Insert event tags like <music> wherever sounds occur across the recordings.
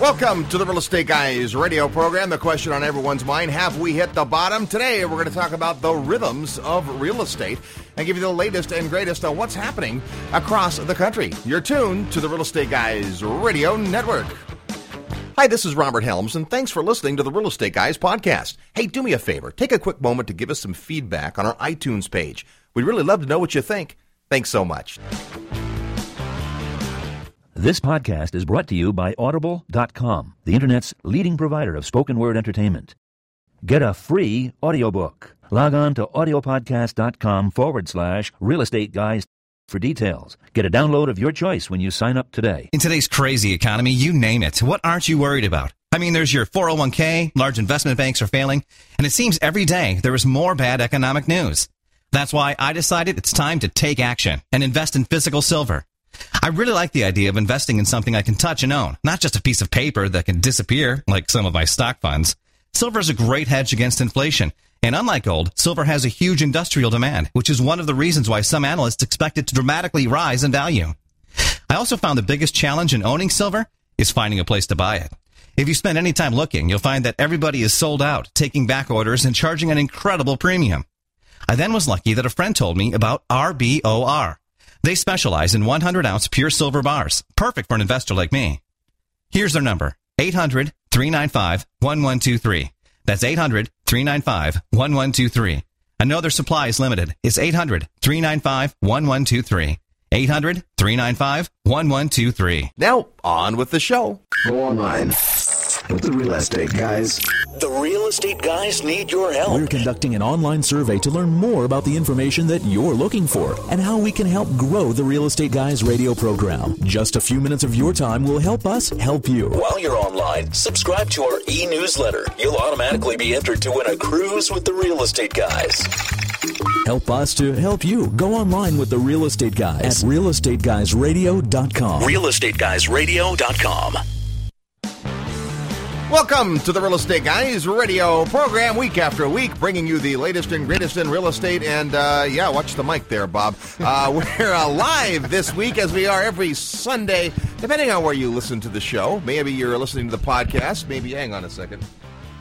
Welcome to the Real Estate Guys radio program. The question on everyone's mind Have we hit the bottom? Today, we're going to talk about the rhythms of real estate and give you the latest and greatest on what's happening across the country. You're tuned to the Real Estate Guys radio network. Hi, this is Robert Helms, and thanks for listening to the Real Estate Guys podcast. Hey, do me a favor. Take a quick moment to give us some feedback on our iTunes page. We'd really love to know what you think. Thanks so much. This podcast is brought to you by Audible.com, the Internet's leading provider of spoken word entertainment. Get a free audiobook. Log on to audiblepodcast.com forward slash real estate guys for details. Get a download of your choice when you sign up today. In today's crazy economy, you name it. What aren't you worried about? I mean, there's your 401k, large investment banks are failing, and it seems every day there is more bad economic news. That's why I decided it's time to take action and invest in physical silver. I really like the idea of investing in something I can touch and own, not just a piece of paper that can disappear like some of my stock funds. Silver is a great hedge against inflation. And unlike gold, silver has a huge industrial demand, which is one of the reasons why some analysts expect it to dramatically rise in value. I also found the biggest challenge in owning silver is finding a place to buy it. If you spend any time looking, you'll find that everybody is sold out, taking back orders and charging an incredible premium. I then was lucky that a friend told me about RBOR, they specialize in 100 ounce pure silver bars, perfect for an investor like me. Here's their number 800 395 1123. That's 800 395 1123. I know their supply is limited. It's 800 395 1123. 800 395 1123. Now, on with the show. Go online with the real estate guys. The real estate guys need your help. We're conducting an online survey to learn more about the information that you're looking for and how we can help grow the Real Estate Guys radio program. Just a few minutes of your time will help us help you. While you're online, subscribe to our e newsletter. You'll automatically be entered to win a cruise with the real estate guys. Help us to help you. Go online with the Real Estate Guys at realestateguysradio.com. Realestateguysradio.com. Welcome to the Real Estate Guys radio program, week after week, bringing you the latest and greatest in real estate. And uh, yeah, watch the mic there, Bob. Uh, <laughs> we're uh, live this week, as we are every Sunday, depending on where you listen to the show. Maybe you're listening to the podcast. Maybe, hang on a second.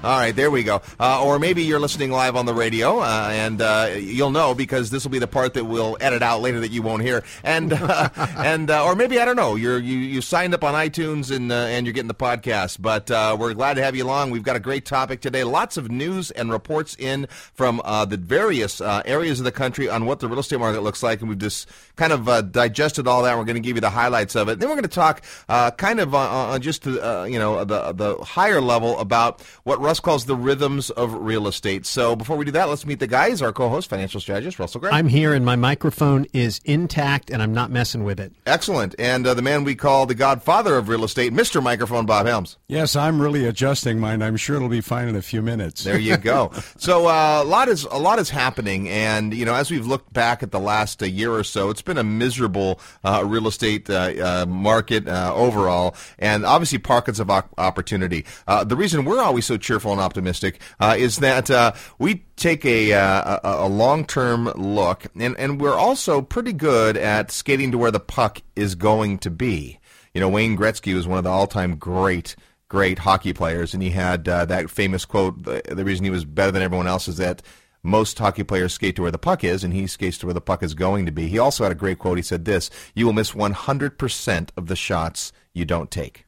All right, there we go. Uh, or maybe you're listening live on the radio, uh, and uh, you'll know because this will be the part that we'll edit out later that you won't hear. And uh, <laughs> and uh, or maybe I don't know. You're you, you signed up on iTunes and uh, and you're getting the podcast. But we're glad to have you along. We've got a great topic today. Lots of news and reports in from the various areas of the country on what the real estate market looks like, and we've just kind of digested all that. We're going to give you the highlights of it. Then we're going to talk kind of on just you know the the higher level about what Russ calls the rhythms of real estate. So before we do that, let's meet the guys. Our co-host, financial strategist Russell Gray. I'm here, and my microphone is intact, and I'm not messing with it. Excellent. And uh, the man we call the godfather of real estate, Mr. Microphone, Bob Helms. Yes, I'm really adjusting mine. I'm sure it'll be fine in a few minutes. There you go. <laughs> so uh, a lot is a lot is happening, and you know, as we've looked back at the last uh, year or so, it's been a miserable uh, real estate uh, uh, market overall, and obviously pockets of opportunity. the reason we're always so cheerful cheerful and optimistic, uh, is that uh, we take a, uh, a, a long term look, and, and we're also pretty good at skating to where the puck is going to be. You know, Wayne Gretzky was one of the all time great great hockey players, and he had uh, that famous quote. The, the, reason he was better than everyone else is that most hockey players skate to where the puck is, and he skates to where the puck is going to be. He also had a great quote. He said this You will miss 100% of the shots you don't take.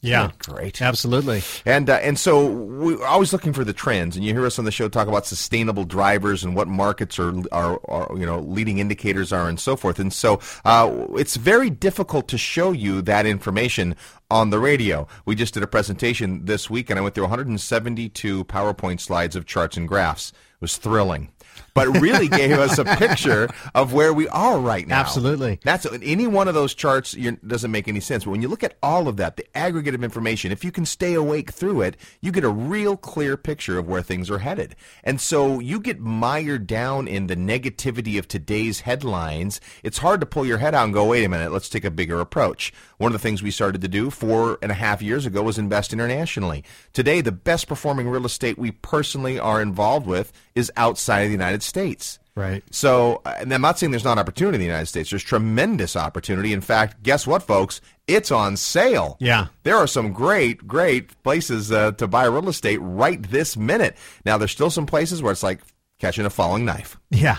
Yeah, great, absolutely. And uh, and so we're always looking for the trends, and you hear us on the show talk about sustainable drivers and what markets are are, are you know leading indicators are and so forth. And so uh, it's very difficult to show you that information on the radio. We just did a presentation this week, and I went through 172 PowerPoint slides of charts and graphs. It was thrilling but really <laughs> gave us a picture of where we are right now. Absolutely. That's any one of those charts doesn't make any sense. But when you look at all of that, the aggregate of information, if you can stay awake through it, you get a real clear picture of where things are headed. And so you get mired down in the negativity of today's headlines. It's hard to pull your head out and go, wait a minute, let's take a bigger approach. One of the things we started to do four and a half years ago was invest internationally. Today, the best performing real estate we personally are involved with is outside of the United United States. Right. So, uh, and I'm not saying there's not opportunity in the United States. There's tremendous opportunity. In fact, guess what, folks? It's on sale. Yeah. There are some great, great places uh, to buy real estate right this minute. Now, there's still some places where it's like catching a falling knife. Yeah.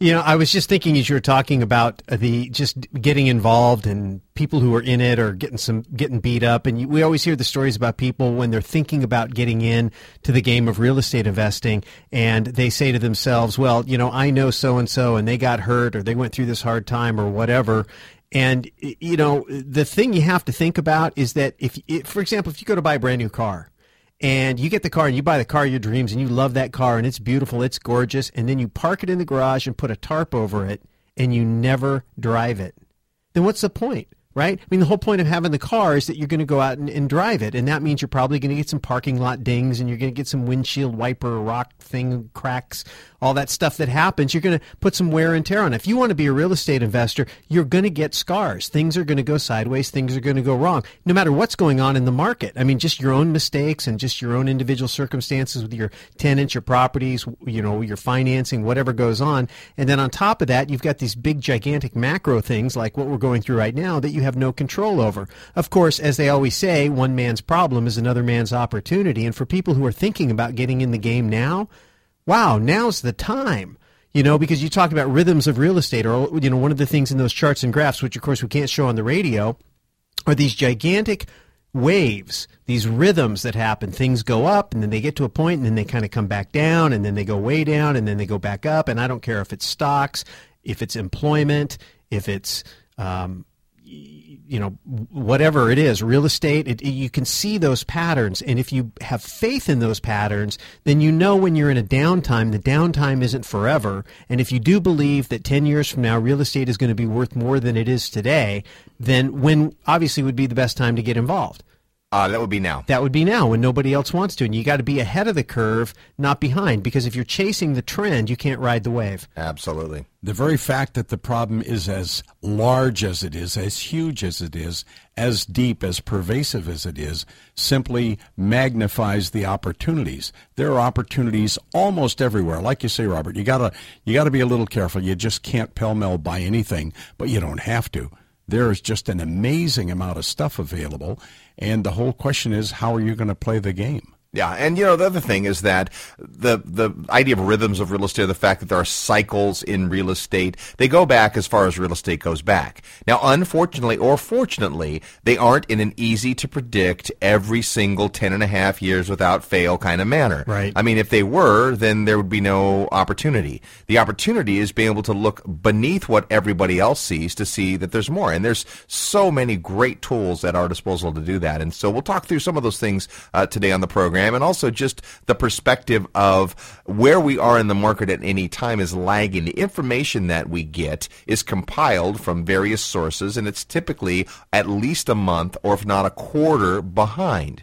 You know, I was just thinking as you were talking about the just getting involved and people who are in it or getting some getting beat up, and you, we always hear the stories about people when they're thinking about getting in to the game of real estate investing, and they say to themselves, "Well, you know, I know so and so, and they got hurt or they went through this hard time or whatever." And you know, the thing you have to think about is that if, for example, if you go to buy a brand new car and you get the car and you buy the car of your dreams and you love that car and it's beautiful, it's gorgeous, and then you park it in the garage and put a tarp over it and you never drive it, then what's the point? Right? I mean, the whole point of having the car is that you're going to go out and, and drive it, and that means you're probably going to get some parking lot dings, and you're going to get some windshield wiper rock thing cracks, all that stuff that happens. You're going to put some wear and tear on. If you want to be a real estate investor, you're going to get scars. Things are going to go sideways. Things are going to go wrong, no matter what's going on in the market. I mean, just your own mistakes and just your own individual circumstances with your tenants, your properties, you know, your financing, whatever goes on, and then on top of that, you've got these big, gigantic macro things like what we're going through right now that you have no control over. Of course, as they always say, one man's problem is another man's opportunity. And for people who are thinking about getting in the game now, wow, now's the time. You know, because you talk about rhythms of real estate, or, you know, one of the things in those charts and graphs, which of course we can't show on the radio, are these gigantic waves, these rhythms that happen. Things go up and then they get to a point and then they kind of come back down and then they go way down and then they go back up. And I don't care if it's stocks, if it's employment, if it's um, you know whatever it is real estate it, you can see those patterns. And if you have faith in those patterns then you know when you're in a downtime the downtime isn't forever. And if you do believe that 10 years from now real estate is going to be worth more than it is today then when obviously would be the best time to get involved uh, that would be now. That would be now when nobody else wants to. And you got to be ahead of the curve, not behind, because if you're chasing the trend, you can't ride the wave. Absolutely. The very fact that the problem is as large as it is, as huge as it is, as deep, as pervasive as it is, simply magnifies the opportunities. There are opportunities almost everywhere. Like you say, Robert, you gotta you gotta be a little careful. You just can't pell mell buy anything, but you don't have to. There is just an amazing amount of stuff available and the whole question is, how are you going to play the game? Yeah, and you know the other thing is that the the idea of rhythms of real estate, the fact that there are cycles in real estate, they go back as far as real estate goes back. Now, unfortunately or fortunately, they aren't in an easy to predict every single ten and a half years without fail kind of manner. Right. I mean, if they were, then there would be no opportunity. The opportunity is being able to look beneath what everybody else sees to see that there's more. And there's so many great tools at our disposal to do that. And so we'll talk through some of those things uh, today on the program program and also just the perspective of where we are in the market at any time is lagging. The information that we get is compiled from various sources and it's typically at least a month or if not a quarter behind.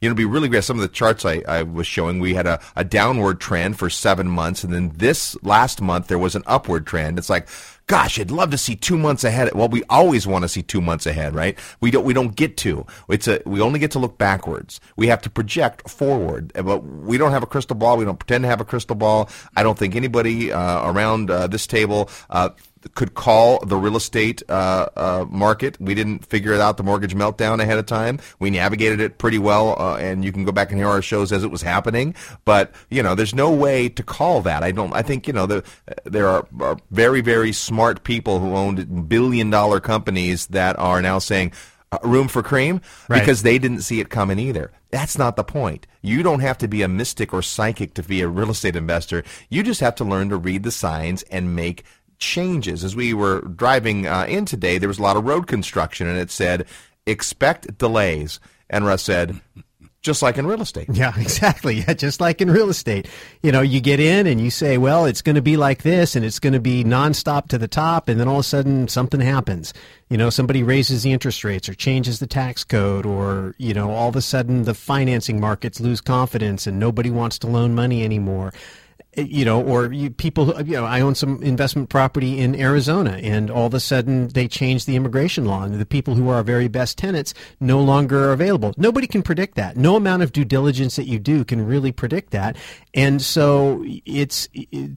You know, it'd be really great. Some of the charts I, I was showing, we had a, a downward trend for seven months, and then this last month there was an upward trend. It's like, gosh, I'd love to see two months ahead. Well, we always want to see two months ahead, right? We don't. We don't get to. It's a. We only get to look backwards. We have to project forward, but we don't have a crystal ball. We don't pretend to have a crystal ball. I don't think anybody uh, around uh, this table uh, could call the real estate uh, uh, market. We didn't figure it out the mortgage meltdown ahead of time. We navigated it pretty well, uh, and you can go back and hear our shows as it was happening. But you know, there's no way to call that. I don't. I think you know the, there are, are very very smart people who owned billion dollar companies that are now saying. Uh, room for cream right. because they didn't see it coming either. That's not the point. You don't have to be a mystic or psychic to be a real estate investor. You just have to learn to read the signs and make changes. As we were driving uh, in today, there was a lot of road construction, and it said, expect delays. And Russ said, just like in real estate. Yeah, <laughs> exactly. Yeah, just like in real estate. You know, you get in and you say, well, it's going to be like this and it's going to be nonstop to the top. And then all of a sudden something happens. You know, somebody raises the interest rates or changes the tax code or, you know, all of a sudden the financing markets lose confidence and nobody wants to loan money anymore you know, or you, people, you know, I own some investment property in Arizona, and all of a sudden they change the immigration law, and the people who are our very best tenants no longer are available. Nobody can predict that. No amount of due diligence that you do can really predict that. And so it's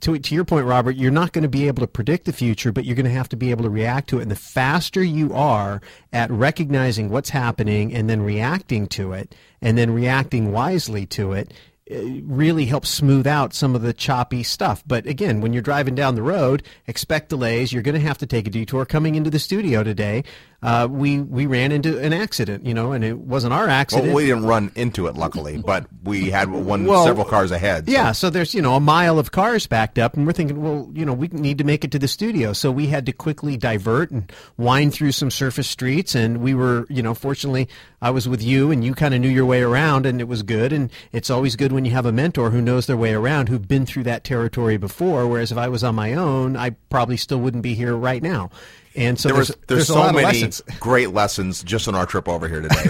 to, to your point, Robert, you're not going to be able to predict the future, but you're going to have to be able to react to it. And the faster you are at recognizing what's happening and then reacting to it, and then reacting wisely to it, Uh, really helps smooth out some of the choppy stuff. But again, when you're driving down the road, expect delays. You're going to have to take a detour. Coming into the studio today, uh, we we ran into an accident, you know, and it wasn't our accident. Well, we didn't run into it, luckily, but we had one Well, several cars ahead. so- Yeah, so there's you know a mile of cars backed up, and we're thinking, well, you know, we need to make it to the studio, so we had to quickly divert and wind through some surface streets, and we were, you know, fortunately, I was with you, and you kind of knew your way around, and it was good, and it's always good when you have a mentor who knows their way around, who've been through that territory before. Whereas if I was on my own, I probably still wouldn't be here right now. And so there was there's, there's, there's so many lessons. <laughs> great lessons just on our trip over here today,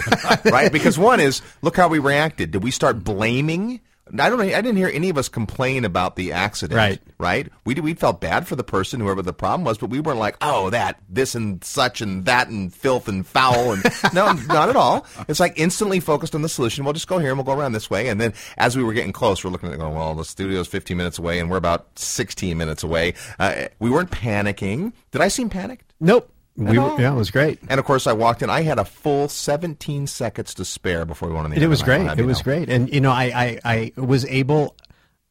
right? Because one is look how we reacted. Did we start blaming? I don't. I didn't hear any of us complain about the accident. Right. Right. We we felt bad for the person, whoever the problem was, but we weren't like, oh, that, this, and such, and that, and filth, and foul, and <laughs> no, not at all. It's like instantly focused on the solution. We'll just go here and we'll go around this way. And then as we were getting close, we're looking at it going, well, the studio's 15 minutes away, and we're about 16 minutes away. Uh, we weren't panicking. Did I seem panicked? Nope. We were, yeah, it was great. And of course, I walked in. I had a full 17 seconds to spare before we went on the And air. it was great. It was know. great. And you know, I I, I was able.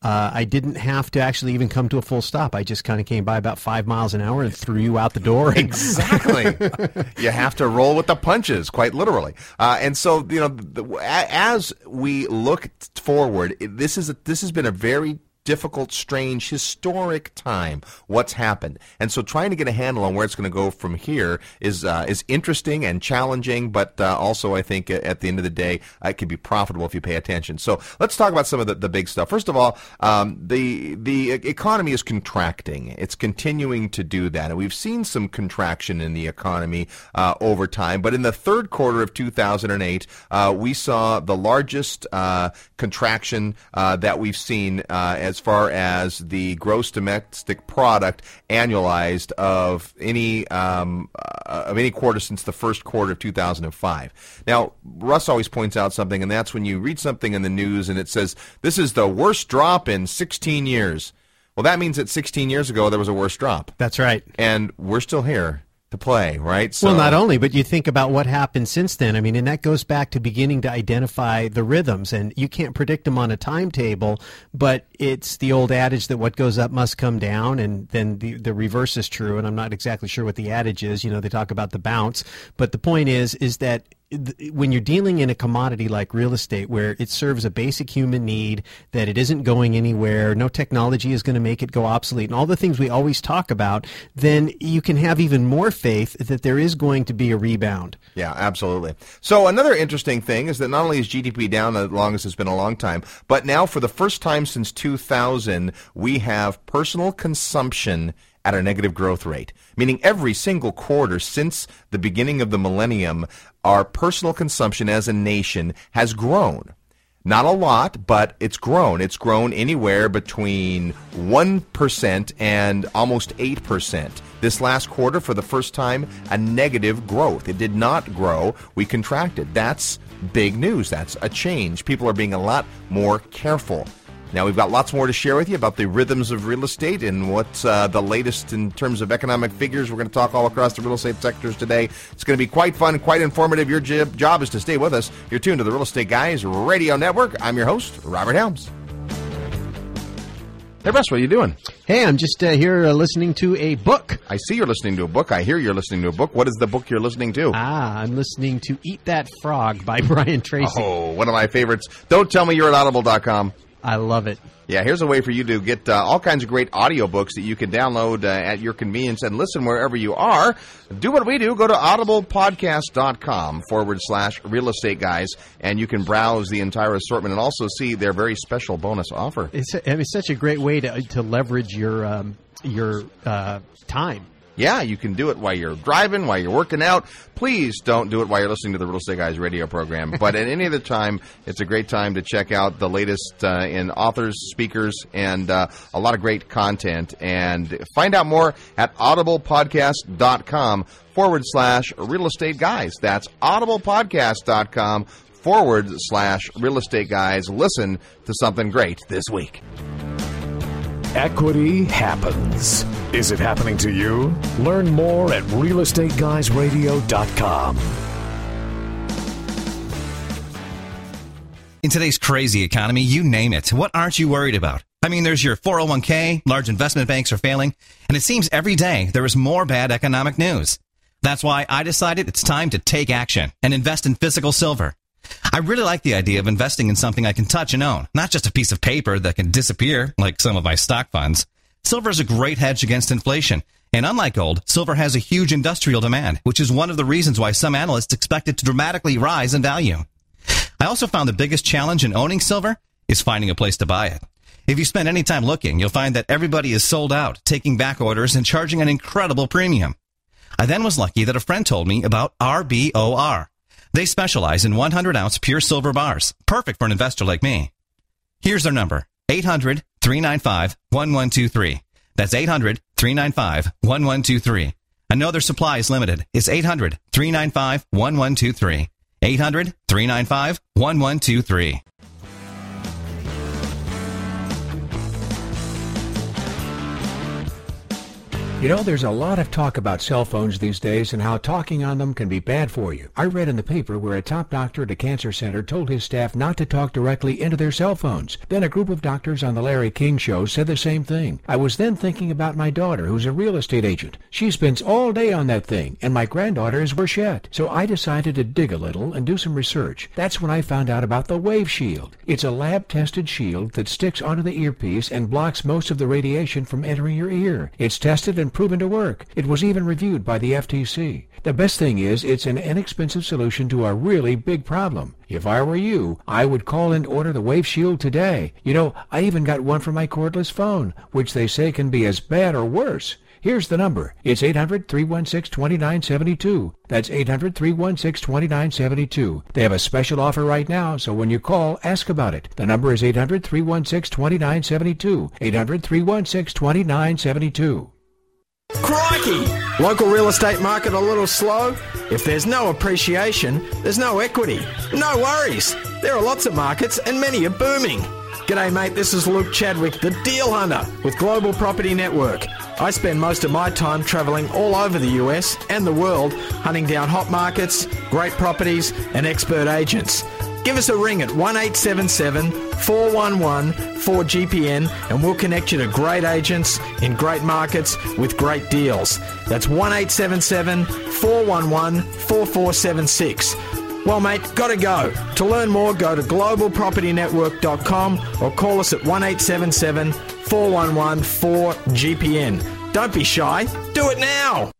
Uh, I didn't have to actually even come to a full stop. I just kind of came by about five miles an hour and threw you out the door. Exactly. <laughs> you have to roll with the punches, quite literally. Uh, and so, you know, the, as we look forward, this is a, this has been a very difficult, strange, historic time. What's happened, and so trying to get a handle on where it's going to go from here is uh, is interesting and challenging, but uh, also I think at the end of the day, it can be profitable if you pay attention. So let's talk about some of the, the big stuff. First of all, um, the the economy is contracting. It's continuing to do that, and we've seen some contraction in the economy uh, over time. But in the third quarter of 2008, uh, we saw the largest uh, contraction that we've seen uh, as far as the gross domestic product annualized of any um, uh, of any quarter since the first quarter of 2005. Now, Russ always points out something, and that's when you read something in the news and it says this is the worst drop in 16 years. Well, that means that 16 years ago there was a worse drop, that's right. and we're still here to play, right? well, not only, but you think about what happened since then. I mean, and that goes back to beginning to identify the rhythms, and you can't predict them on a timetable. But it's the old adage that what goes up must come down, and then the the reverse is true. And I'm not exactly sure what the adage is. You know, they talk about the bounce, but the point is, is that th- when you're dealing in a commodity like real estate where it serves a basic human need that it isn't going anywhere no technology is going to make it go obsolete and all the things we always talk about then you can have even more faith that there is going to be a rebound Yeah, absolutely. So another interesting thing is that not only is GDP down as long as it's been a long time, but now for the first time since 2000, we have personal consumption at a negative growth rate, meaning every single quarter since the beginning of the millennium, our personal consumption as a nation has grown. Not a lot, but it's grown. It's grown anywhere between 1% and almost 8%. This last quarter, for the first time, a negative growth. It did not grow. We contracted. That's big news. That's a change. People are being a lot more careful. Now, we've got lots more to share with you about the rhythms of real estate and what's uh, the latest in terms of economic figures. We're going to talk all across the real estate sectors today. It's going to be quite fun, quite informative. Your job, job is to stay with us. You're tuned to the Real Estate Guys Radio Network. I'm your host, Robert Helms. Hey, Russ, what are you doing? hey i'm just uh, here uh, listening to a book I see you're listening to a book. I hear you're listening to a book. What is the book you're listening to? ah i'm listening to eat that frog by <laughs> brian tracy Oh, one of my favorites. Don't tell me you're at audible.com. i love it Yeah, here's a way for you to get uh, all kinds of great audiobooks that you can download uh, at your convenience and listen wherever you are. Do what we do. Go to audiblepodcast.com forward slash real estate guys, and you can browse the entire assortment and also see their very special bonus offer. it's, it's such a great way to, to leverage your um, your uh, time Yeah, you can do it while you're driving, while you're working out. Please don't do it while you're listening to the Real Estate Guys radio program. But at any other time, it's a great time to check out the latest uh, in authors, speakers, and uh, a lot of great content. And find out more at audiblepodcast.com forward slash real estate guys. That's audiblepodcast.com forward slash real estate guys. Listen to something great this week. Equity happens. Is it happening to you? Learn more at realestateguysradio.com. In today's crazy economy, you name it. What aren't you worried about? I mean, there's your 401k, large investment banks are failing, and it seems every day there is more bad economic news. That's why I decided it's time to take action and invest in physical silver. I really like the idea of investing in something I can touch and own, not just a piece of paper that can disappear like some of my stock funds. Silver is a great hedge against inflation. And unlike gold, silver has a huge industrial demand, which is one of the reasons why some analysts expect it to dramatically rise in value. I also found the biggest challenge in owning silver is finding a place to buy it. If you spend any time looking, you'll find that everybody is sold out, taking back orders and charging an incredible premium. I then was lucky that a friend told me about RBOR. They specialize in 100 ounce pure silver bars, perfect for an investor like me. Here's their number 800 395 1123. That's 800 395 1123. I know their supply is limited. It's 800 395 1123. 800 395 1123. You know, there's a lot of talk about cell phones these days and how talking on them can be bad for you. I read in the paper where a top doctor at a cancer center told his staff not to talk directly into their cell phones. Then a group of doctors on the Larry King show said the same thing. I was then thinking about my daughter, who's a real estate agent. She spends all day on that thing, and my granddaughter is Worshette. So I decided to dig a little and do some research. That's when I found out about the Wave Shield. It's a lab-tested shield that sticks onto the earpiece and blocks most of the radiation from entering your ear. It's tested and proven to work. It was even reviewed by the FTC. The best thing is it's an inexpensive solution to a really big problem. If I were you, I would call and order the Wave Shield today. You know, I even got one for my cordless phone, which they say can be as bad or worse. Here's the number. It's 800-316-2972. That's 800-316-2972. They have a special offer right now, so when you call, ask about it. The number is 800-316-2972. 800-316-2972. Crikey! Local real estate market a little slow? If there's no appreciation, there's no equity. No worries. There are lots of markets and many are booming. G'day mate, this is Luke Chadwick, the Deal Hunter with Global Property Network. I spend most of my time traveling all over the US and the world hunting down hot markets, great properties and expert agents. Give us a ring at 1877 411 4GPN and we'll connect you to great agents in great markets with great deals. That's 1877 411 4476. Well, mate, gotta go. To learn more, go to globalpropertynetwork.com or call us at 1877 411 4GPN. Don't be shy, do it now!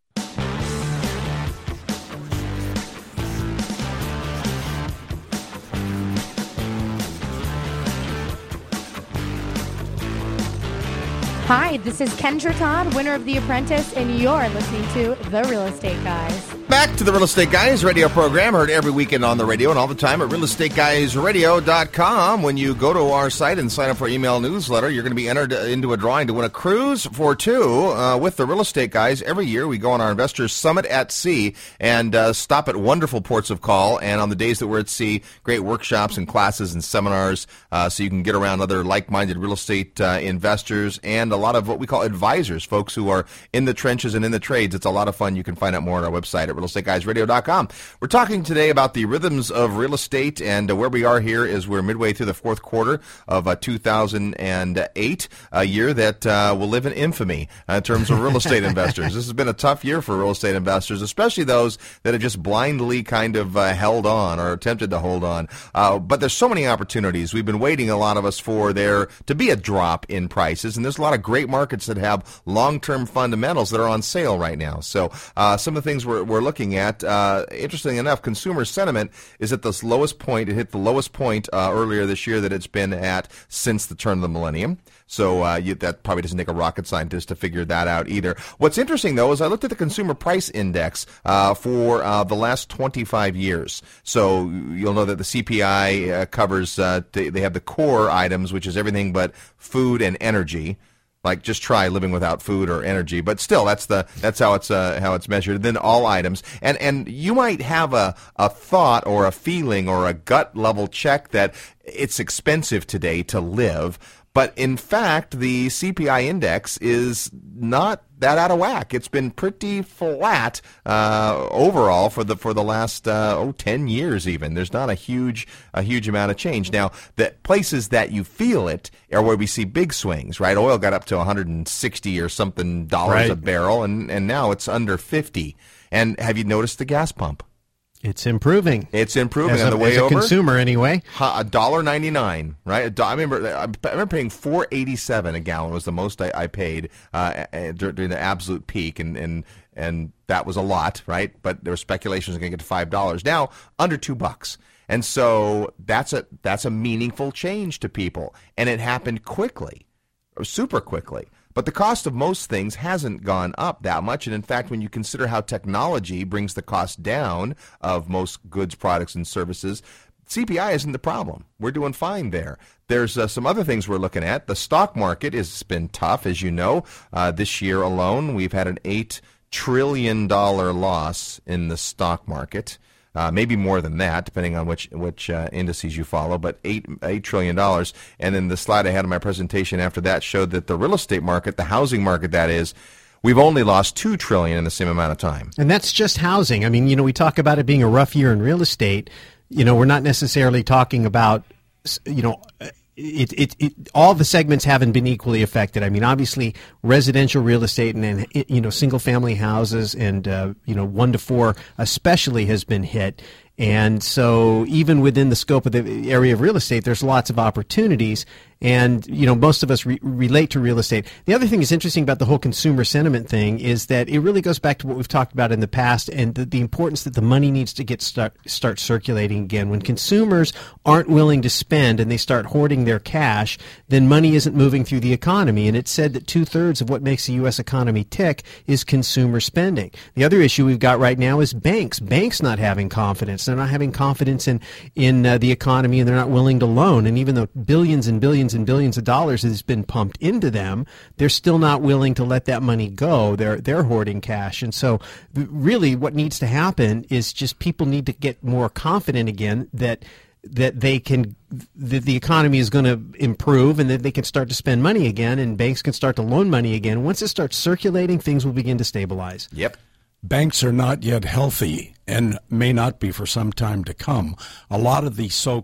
Hi, this is Kendra Todd, winner of The Apprentice, and you're listening to The Real Estate Guys. Back to the Real Estate Guys radio program, heard every weekend on the radio and all the time at realestateguysradio.com. When you go to our site and sign up for our email newsletter, you're going to be entered into a drawing to win a cruise for two uh, with the Real Estate Guys. Every year we go on our Investors Summit at Sea and uh, stop at wonderful ports of call. And on the days that we're at sea, great workshops and classes and seminars uh, so you can get around other like-minded real estate uh, investors and a lot of what we call advisors, folks who are in the trenches and in the trades. It's a lot of fun. You can find out more on our website at realestateguysradio.com. We're talking today about the rhythms of real estate, and uh, where we are here is we're midway through the fourth quarter of uh, 2008, a year that uh, will live in infamy uh, in terms of real <laughs> estate investors. This has been a tough year for real estate investors, especially those that have just blindly kind of uh, held on or attempted to hold on. Uh, but there's so many opportunities. We've been waiting, a lot of us, for there to be a drop in prices, and there's a lot of great markets that have long-term fundamentals that are on sale right now. So some of the things we're, we're looking at. Uh, interestingly enough, consumer sentiment is at the lowest point. It hit the lowest point uh, earlier this year that it's been at since the turn of the millennium. So uh, you, that probably doesn't take a rocket scientist to figure that out either. What's interesting though is I looked at the consumer price index uh, for uh, the last 25 years. So you'll know that the CPI uh, covers uh, they, they have the core items, which is everything but food and energy like just try living without food or energy. But still that's the that's how it's uh, how it's measured. And then all items. And and you might have a a thought or a feeling or a gut level check that it's expensive today to live but in fact, the CPI index is not that out of whack. It's been pretty flat uh, overall for the for the last uh, oh 10 years even. There's not a huge a huge amount of change. Now, the places that you feel it are where we see big swings, right? Oil got up to 160 or something dollars Right. a barrel and and now it's under 50. And have you noticed the gas pump? It's improving. It's improving As on a- the way as a over. consumer, anyway. A dollar ninety nine, right? I remember. I remember paying four eighty seven a gallon was the most I, I paid uh, uh, during the absolute peak, and and and that was a lot, right? But there was speculation it was going to get to five dollars. Now under two bucks, and so that's a that's a meaningful change to people, and it happened quickly, super quickly. But the cost of most things hasn't gone up that much. And in fact, when you consider how technology brings the cost down of most goods, products, and services, CPI isn't the problem. We're doing fine there. There's uh, some other things we're looking at. The stock market has been tough, as you know. Uh, this year alone, we've had an $8 trillion loss in the stock market. Uh, maybe more than that, depending on which which uh, indices you follow. But eight eight trillion dollars, and then the slide I had in my presentation after that showed that the real estate market, the housing market, that is, we've only lost two trillion in the same amount of time. And that's just housing. I mean, you know, we talk about it being a rough year in real estate. You know, we're not necessarily talking about, you know, it, it, it all the segments haven't been equally affected. I mean, obviously, residential real estate and, and you know, single family houses and uh, you know, one to four especially has been hit. And so, even within the scope of the area of real estate, there's lots of opportunities. And you know, most of us re- relate to real estate. The other thing that's interesting about the whole consumer sentiment thing is that it really goes back to what we've talked about in the past, and the, the importance that the money needs to get start start circulating again. When consumers aren't willing to spend and they start hoarding their cash, then money isn't moving through the economy. And it's said that two thirds of what makes the U.S. economy tick is consumer spending. The other issue we've got right now is banks. Banks not having confidence. They're not having confidence in in uh, the economy, and they're not willing to loan. And even though billions and billions and billions of dollars has been pumped into them, they're still not willing to let that money go. They're they're hoarding cash, and so really, what needs to happen is just people need to get more confident again that that they can that the economy is going to improve and that they can start to spend money again and banks can start to loan money again once it starts circulating things will begin to stabilize Yep. Banks are not yet healthy and may not be for some time to come. A lot of the so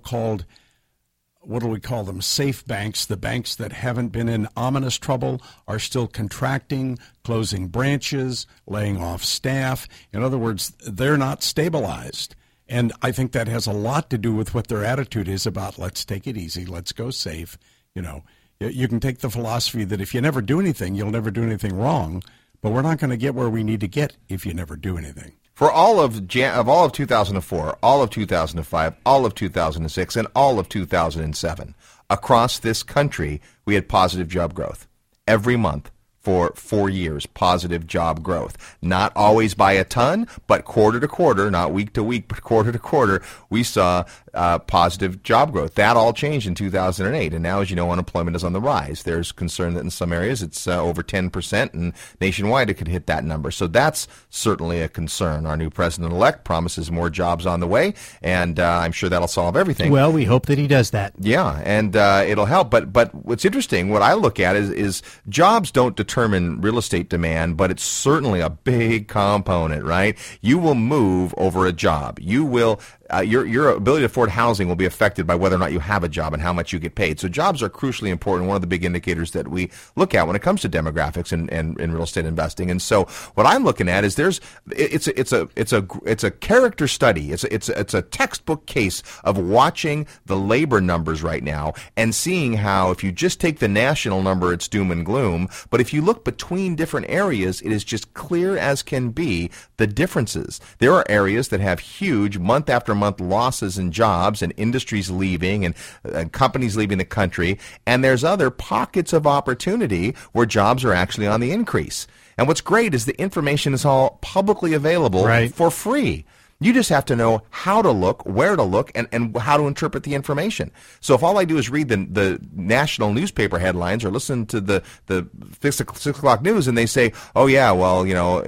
what do we call them, safe banks, the banks that haven't been in ominous trouble, are still contracting, closing branches, laying off staff. In other words, they're not stabilized. And I think that has a lot to do with what their attitude is about let's take it easy, let's go safe. You know, you can take the philosophy that if you never do anything, you'll never do anything wrong, but we're not going to get where we need to get if you never do anything. For all of Jan- of all of 2004, all of 2005, all of 2006, and all of 2007, across this country, we had positive job growth every month for four years. Positive job growth, not always by a ton, but quarter to quarter, not week to week, but quarter to quarter, we saw uh, positive job growth. That all changed in 2008, and now, as you know, unemployment is on the rise. There's concern that in some areas it's uh, over 10 percent, and nationwide it could hit that number. So that's certainly a concern. Our new president-elect promises more jobs on the way, and uh, I'm sure that'll solve everything. well we hope that he does that Yeah, and uh, it'll help. But but what's interesting, what I look at is is jobs don't determine real estate demand, but it's certainly a big component, right? You will move over a job. You will uh, your your ability to afford housing will be affected by whether or not you have a job and how much you get paid. So jobs are crucially important. One of the big indicators that we look at when it comes to demographics and, and, and real estate investing. And so what I'm looking at is there's it's a, it's a it's a it's a character study. It's a, it's a, it's a textbook case of watching the labor numbers right now and seeing how if you just take the national number, it's doom and gloom. But if you look between different areas, it is just clear as can be the differences. There are areas that have huge month after month losses in jobs and industries leaving and, and companies leaving the country. And there's other pockets of opportunity where jobs are actually on the increase. And what's great is the information is all publicly available Right. for free. You just have to know how to look, where to look, and, and how to interpret the information. So if all I do is read the, the national newspaper headlines or listen to the, the six, o'clock- six o'clock news and they say, oh yeah, well, you know,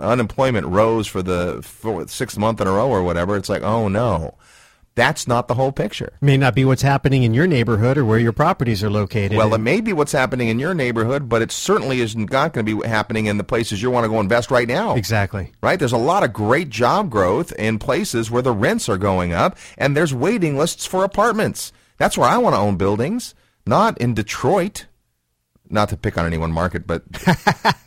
unemployment rose for the for sixth month in a row or whatever, it's like, oh no. That's not the whole picture. May not be what's happening in your neighborhood or where your properties are located. Well, it may be what's happening in your neighborhood, but it certainly is not going to be happening in the places you want to go invest right now. Exactly. Right? There's a lot of great job growth in places where the rents are going up, and there's waiting lists for apartments. That's where I want to own buildings, not in Detroit. Not to pick on any one market, but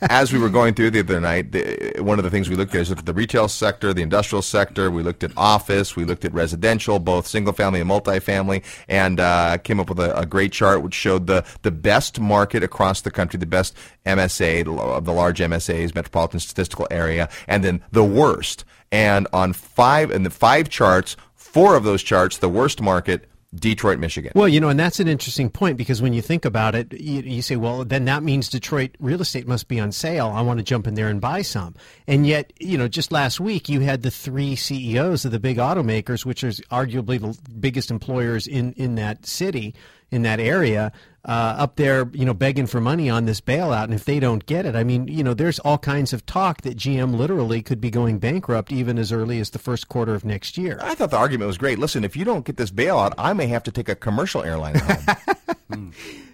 <laughs> as we were going through the other night, the, one of the things we looked at is looked at the retail sector, the industrial sector. We looked at office. We looked at residential, both single family and multifamily, and uh, came up with a, a great chart which showed the the best market across the country, the best MSA of the large MSAs, metropolitan statistical area, and then the worst. And on five in the five charts, four of those charts, the worst market, Detroit, Michigan. Well, you know, and that's an interesting point because when you think about it, you, you say, well, then that means Detroit real estate must be on sale. I want to jump in there and buy some. And yet, you know, just last week you had the three CEOs of the big automakers, which is arguably the biggest employers in, in that city, in that area, uh, up there, you know, begging for money on this bailout. And if they don't get it, I mean, you know, there's all kinds of talk that GM literally could be going bankrupt even as early as the first quarter of next year. I thought the argument was great. Listen, if you don't get this bailout, I may have to take a commercial airline home. <laughs>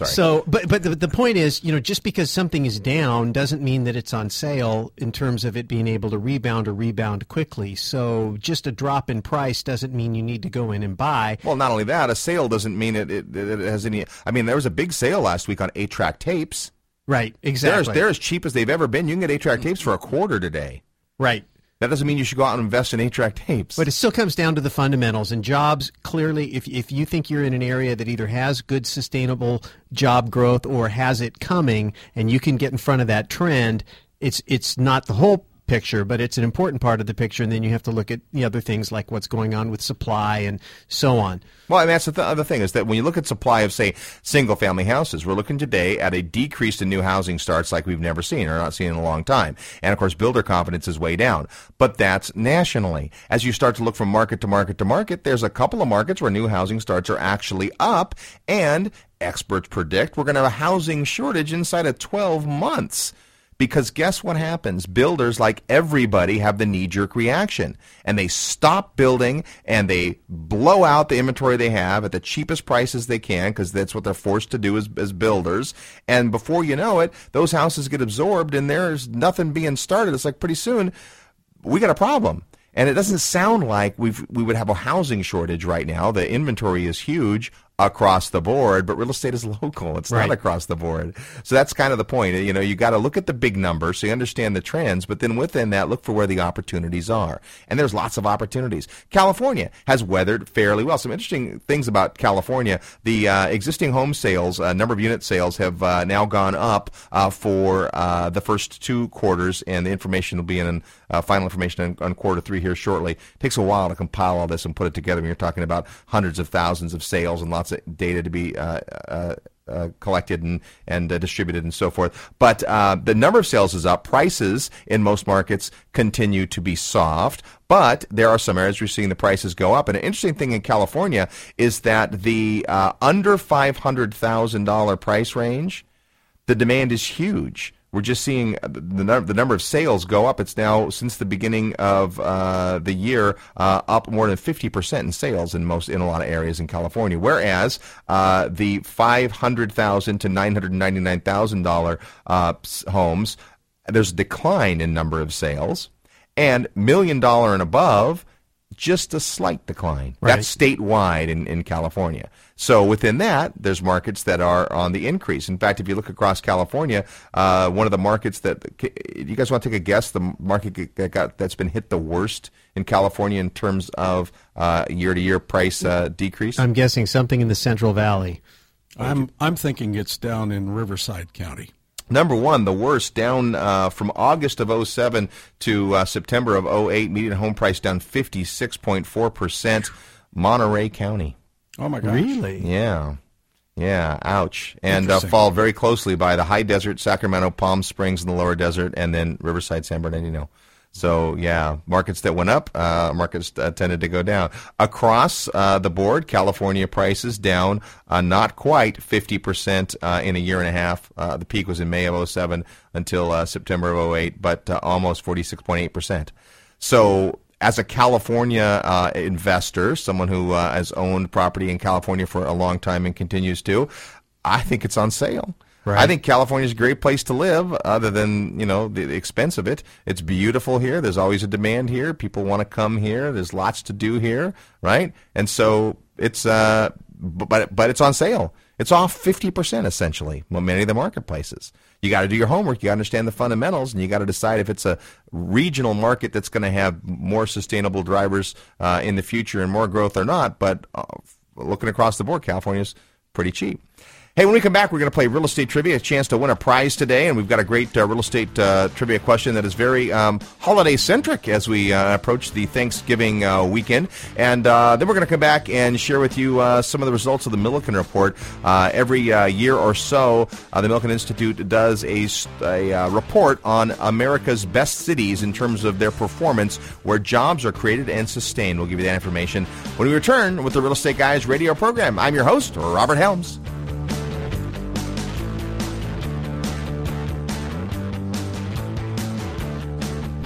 Sorry. So, but but the, the point is, you know, just because something is down doesn't mean that it's on sale in terms of it being able to rebound or rebound quickly. So, just a drop in price doesn't mean you need to go in and buy. Well, not only that, a sale doesn't mean it, it, it has any. I mean, there was a big sale last week on eight track tapes. Right, They're, exactly. as- they're as cheap as they've ever been. You can get eight track tapes for a quarter today. Right. That doesn't mean you should go out and invest in eight track tapes. But it still comes down to the fundamentals and jobs. Clearly, if if you think you're in an area that either has good sustainable job growth or has it coming, and you can get in front of that trend, it's it's not the whole picture, but it's an important part of the picture. And then you have to look at the other things like what's going on with supply and so on. Well, and that's the th- other thing is that when you look at supply of, say, single family houses, we're looking today at a decrease in new housing starts like we've never seen or not seen in a long time. And of course, builder confidence is way down. But that's nationally. As you start to look from market to market to market, there's a couple of markets where new housing starts are actually up. And experts predict we're going to have a housing shortage inside of 12 months. Because guess what happens? Builders, like everybody, have the knee jerk reaction. And they stop building and they blow out the inventory they have at the cheapest prices they can because that's what they're forced to do as, as builders. And before you know it, those houses get absorbed and there's nothing being started. It's like pretty soon we got a problem. And it doesn't sound like we've we would have a housing shortage right now. The inventory is huge across the board, but real estate is <laughs> local. It's Right. not across the board. So that's kind of the point. You know, you got to look at the big numbers so you understand the trends, but then within that, look for where the opportunities are. And there's lots of opportunities. California has weathered fairly well. Some interesting things about California. The uh, existing home sales, uh, number of unit sales have uh, now gone up uh, for uh, the first two quarters, and the information will be in uh, final information on, on quarter three here shortly. It takes a while to compile all this and put it together. When you're talking about hundreds of thousands of sales and lots of data to be uh, uh, uh, collected and and distributed and so forth. But the number of sales is up. Prices in most markets continue to be soft. But there are some areas we're seeing the prices go up. And an interesting thing in California is that the under five hundred thousand dollar price range, the demand is huge. We're just seeing the, the number of sales go up. It's now since the beginning of uh, the year uh, up more than fifty percent in sales in most in a lot of areas in California. Whereas uh, the five hundred thousand to nine hundred ninety nine thousand dollar uh, homes, there's a decline in number of sales, and million dollar and above just a slight decline. Right. That's statewide in, in California. So within that, there's markets that are on the increase. In fact, if you look across California, uh, one of the markets that you guys want to take a guess, the market that got that's been hit the worst in California in terms of uh, year-to-year price uh, decrease. I'm guessing something in the Central Valley. I'm I'm thinking it's down in Riverside County. Number one, the worst, down uh, from August of 07 to uh, September of 08, median home price down 56.4%, Monterey County. Oh my gosh! Really? Yeah. Yeah, ouch. And uh, fall very closely by the high desert, Sacramento, Palm Springs in the lower desert, and then Riverside, San Bernardino. So, yeah, markets that went up, uh, markets uh, tended to go down. Across uh, the board, California prices down uh, not quite 50% uh, in a year and a half. Uh, the peak was in May of 07 until September of 08, but almost 46.8%. So, as a California uh, investor, someone who uh, has owned property in California for a long time and continues to, I think it's on sale. Right. I think California is a great place to live, other than you know the expense of it. It's beautiful here. There's always a demand here. People want to come here. There's lots to do here, right? And so it's uh, but but it's on sale. It's off fifty percent essentially. Well, many of the marketplaces. You got to do your homework. You got to understand the fundamentals, and you got to decide if it's a regional market that's going to have more sustainable drivers uh, in the future and more growth or not. But uh, looking across the board, California's pretty cheap. Hey, when we come back, we're going to play real estate trivia, a chance to win a prize today, and we've got a great uh, real estate uh, trivia question that is very um, holiday centric as we uh, approach the Thanksgiving uh, weekend. And uh, then we're going to come back and share with you uh, some of the results of the Milliken Report. every year or so, the Milliken Institute does a, a report on America's best cities in terms of their performance, where jobs are created and sustained. We'll give you that information when we return with the Real Estate Guys radio program. I'm your host, Robert Helms.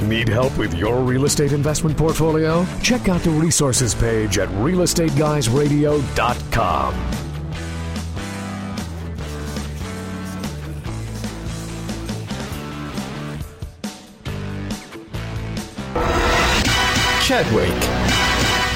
Need help with your real estate investment portfolio? Check out the resources page at realestateguysradio.com. Chadwick.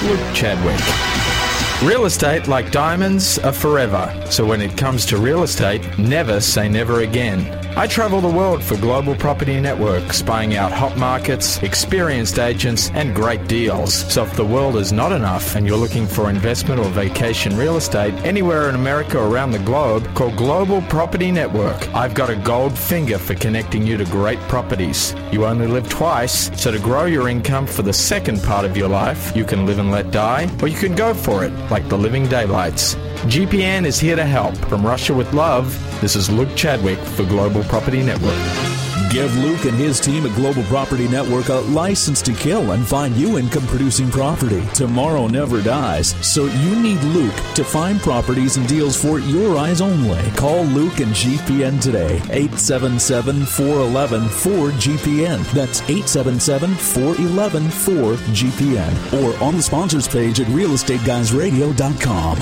Luke Chadwick. Real estate, like diamonds, are forever. So when it comes to real estate, never say never again. I travel the world for Global Property Network, spying out hot markets, experienced agents, and great deals. So if the world is not enough and you're looking for investment or vacation real estate anywhere in America or around the globe, call Global Property Network. I've got a gold finger for connecting you to great properties. You only live twice, so to grow your income for the second part of your life, you can live and let die, or you can go for it, like the living daylights. GPN is here to help. From Russia with Love, this is Luke Chadwick for Global Property Network. Give Luke and his team at Global Property Network a license to kill and find you income producing property. Tomorrow never dies, so you need Luke to find properties and deals for your eyes only. Call Luke and GPN today, 877 411 4GPN. That's 877 411 4GPN. Or on the sponsors page at realestateguysradio.com.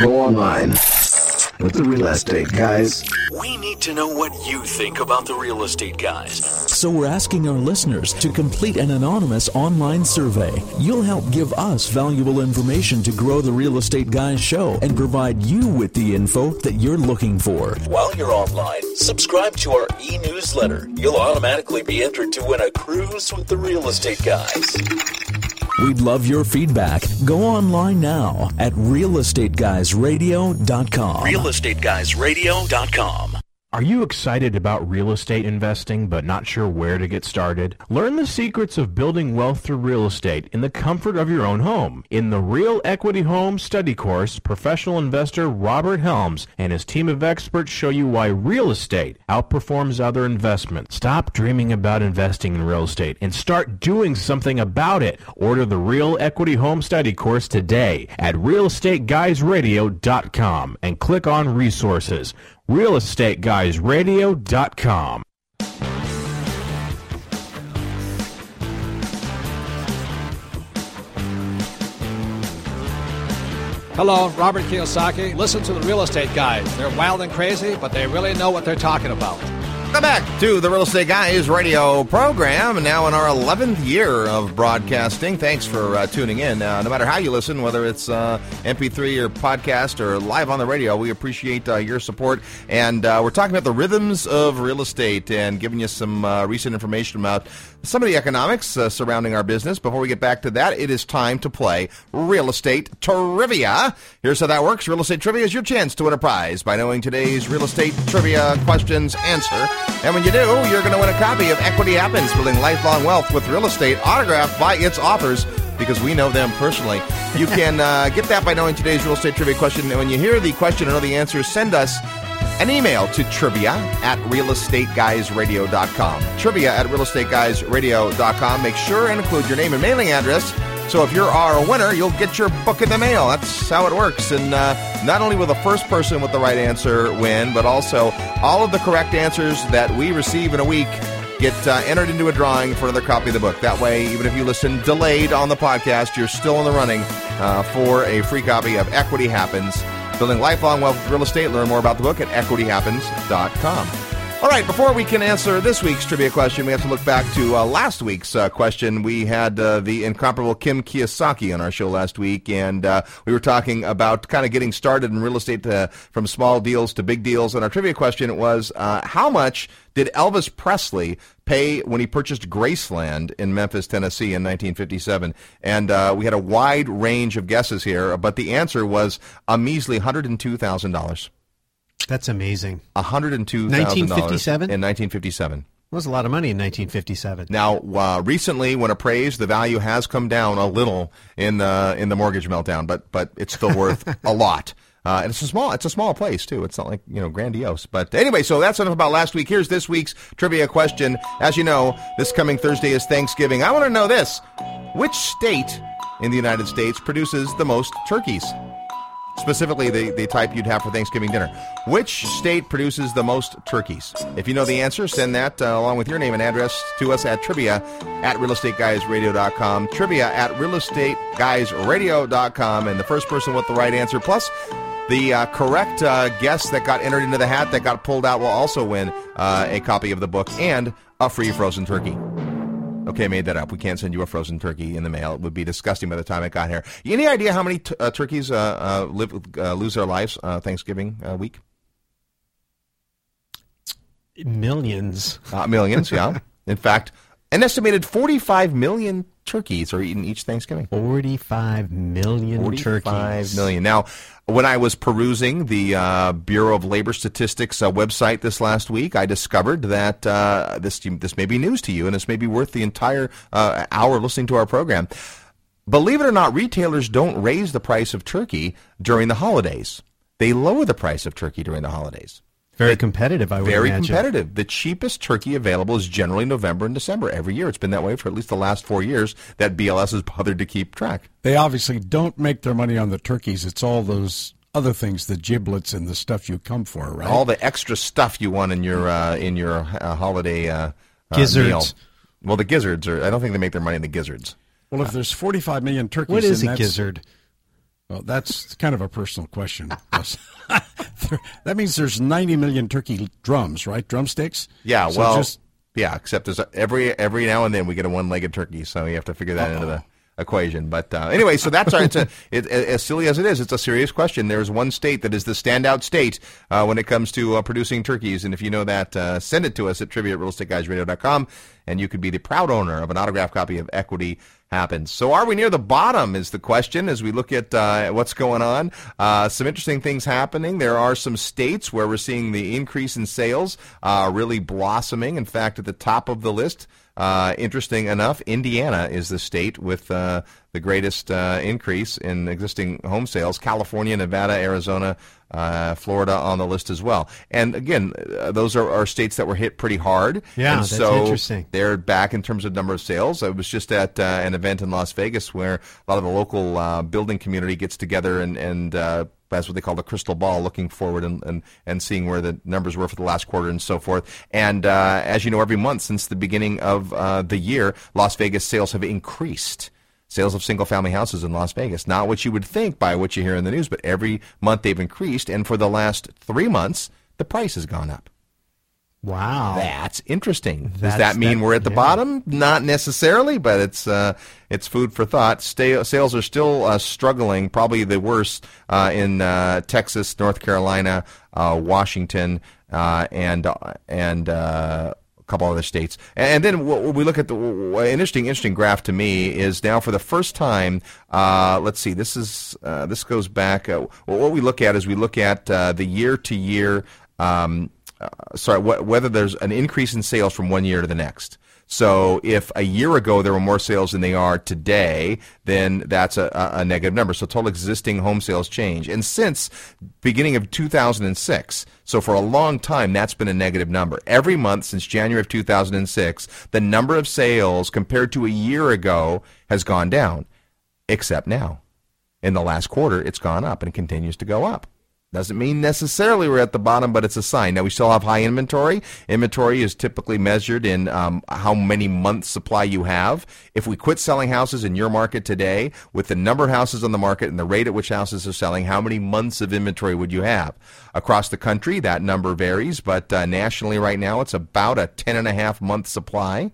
Go online with the real estate guys. We need to know what you think about the real estate guys. So we're asking our listeners to complete an anonymous online survey. You'll help give us valuable information to grow the Real Estate Guys show and provide you with the info that you're looking for. While you're online, subscribe to our e newsletter. You'll automatically be entered to win a cruise with the real estate guys. We'd love your feedback. Go online now at realestateguysradio.com. Realestateguysradio.com. Are you excited about real estate investing but not sure where to get started? Learn the secrets of building wealth through real estate in the comfort of your own home. In the Real Equity Home Study Course, professional investor Robert Helms and his team of experts show you why real estate outperforms other investments. Stop dreaming about investing in real estate and start doing something about it. Order the Real Equity Home Study Course today at realestateguysradio.com and click on resources realestateguysradio.com. Hello, Robert Kiyosaki. Listen to the real estate guys. They're wild and crazy, but they really know what they're talking about. Welcome back to the Real Estate Guys radio program, now in our 11th year of broadcasting. Thanks for uh, tuning in. Uh, no matter how you listen, whether it's uh, MP3 or podcast or live on the radio, we appreciate uh, your support. And uh, we're talking about the rhythms of real estate and giving you some uh, recent information about some of the economics uh, surrounding our business. Before we get back to that, it is time to play real estate trivia. Here's how that works. Real estate trivia is your chance to win a prize by knowing today's real estate trivia questions answer. And when you do, you're going to win a copy of Equity Happens, Building Lifelong Wealth with Real Estate, autographed by its authors because we know them personally. You can uh, get that by knowing today's real estate trivia question. And when you hear the question and know the answer, send us an email to trivia at realestateguysradio.com. Trivia at realestateguysradio.com. Make sure and include your name and mailing address. So if you're our winner, you'll get your book in the mail. That's how it works. And uh, not only will the first person with the right answer win, but also all of the correct answers that we receive in a week get uh, entered into a drawing for another copy of the book. That way, even if you listen delayed on the podcast, you're still in the running uh, for a free copy of Equity Happens Building Lifelong Wealth with Real Estate. Learn more about the book at equityhappens.com. All right, before we can answer this week's trivia question, we have to look back to uh, last week's uh, question. We had uh, the incomparable Kim Kiyosaki on our show last week, and uh, we were talking about kind of getting started in real estate to, from small deals to big deals. And our trivia question was uh, how much did Elvis Presley pay when he purchased Graceland in Memphis, Tennessee in 1957? And uh, we had a wide range of guesses here, but the answer was a measly $102,000. That's amazing. $102,000 1957? in 1957. That was a lot of money in 1957. Now, uh, recently, when appraised, the value has come down a little in the in the mortgage meltdown, but but it's still worth <laughs> a lot. Uh, and it's a small it's a small place too. It's not like you know grandiose. But anyway, so that's enough about last week. Here's this week's trivia question. As you know, this coming Thursday is Thanksgiving. I want to know this: Which state in the United States produces the most turkeys? Specifically, the, the type you'd have for Thanksgiving dinner. Which state produces the most turkeys? If you know the answer, send that uh, along with your name and address to us at trivia at realestateguysradio.com. Trivia at realestateguysradio.com. And the first person with the right answer, plus the uh, correct uh, guess that got entered into the hat that got pulled out, will also win uh, a copy of the book and a free frozen turkey. Okay, made that up. We can't send you a frozen turkey in the mail. It would be disgusting by the time it got here. Any idea how many t- uh, turkeys uh, uh, live uh, lose their lives uh, Thanksgiving uh, week? Millions. Uh, millions, yeah. In fact, an estimated 45 million turkeys are eaten each Thanksgiving. 45 million 45 turkeys. million. Now, when I was perusing the uh, Bureau of Labor Statistics uh, website this last week, I discovered that uh, this this may be news to you, and this may be worth the entire uh, hour listening to our program. Believe it or not, retailers don't raise the price of turkey during the holidays. They lower the price of turkey during the holidays. Very competitive, I would Very imagine. competitive. The cheapest turkey available is generally November and December every year. It's been that way for at least the last four years that BLS has bothered to keep track. They obviously don't make their money on the turkeys. It's all those other things, the giblets and the stuff you come for, right? All the extra stuff you want in your uh, in your uh, holiday uh, uh, Gizzards. meal. Well, the gizzards are. I don't think they make their money in the gizzards. well, if there's 45 million turkeys, What is then a that's- gizzard? Well, that's kind of a personal question. <laughs> that means there's 90 million turkey drums, right? Drumsticks. Yeah, So well, just yeah. Except there's a, every every now and then we get a one-legged turkey, so you have to figure that into the equation. But uh, anyway, so that's our, it's a, <laughs> it, as silly as it is, it's a serious question. There's one state that is the standout state uh, when it comes to uh, producing turkeys, and if you know that, uh, send it to us at trivia at realestateguysradio.com, and you could be the proud owner of an autographed copy of Equity Happens. So, are we near the bottom? Is the question as we look at uh, what's going on. Uh, some interesting things happening. There are some states where we're seeing the increase in sales really blossoming. In fact, at the top of the list. Uh, interesting enough, Indiana is the state with uh, the greatest uh, increase in existing home sales. California, Nevada, Arizona, uh, Florida on the list as well. And again, uh, those are, are states that were hit pretty hard. Yeah, and that's so interesting. They're back in terms of number of sales. I was just at uh, an event in Las Vegas where a lot of the local uh, building community gets together and and uh, that's what they call the crystal ball, looking forward and, and, and seeing where the numbers were for the last quarter and so forth. And uh, as you know, every month since the beginning of uh, the year, Las Vegas sales have increased. Sales of single family houses in Las Vegas. Not what you would think by what you hear in the news, but every month they've increased. And for the last three months, the price has gone up. Wow, that's interesting. Does that mean that- we're at the yeah. bottom? Not necessarily, but it's uh, it's food for thought. Stay, sales are still uh, struggling, probably the worst uh, in uh, Texas, North Carolina, uh, Washington, uh, and and. Uh, a couple other states, and then we look at the an interesting, interesting graph to me is now for the first time. Uh, let's see, this is uh, this goes back. Uh, what we look at is we look at uh, the year to year. Um, uh, sorry, wh- whether there's an increase in sales from one year to the next. So if a year ago there were more sales than they are today, then that's a, a negative number. So total existing home sales change. And since beginning of 2006, so for a long time that's been a negative number. Every month since January of 2006, the number of sales compared to a year ago has gone down, except now. In the last quarter, it's gone up and continues to go up. Doesn't mean necessarily we're at the bottom, but it's a sign. Now we still have high inventory. Inventory is typically measured in um, how many months supply you have. If we quit selling houses in your market today, with the number of houses on the market and the rate at which houses are selling, how many months of inventory would you have? Across the country, that number varies, but uh, nationally right now, it's about a ten and a half month supply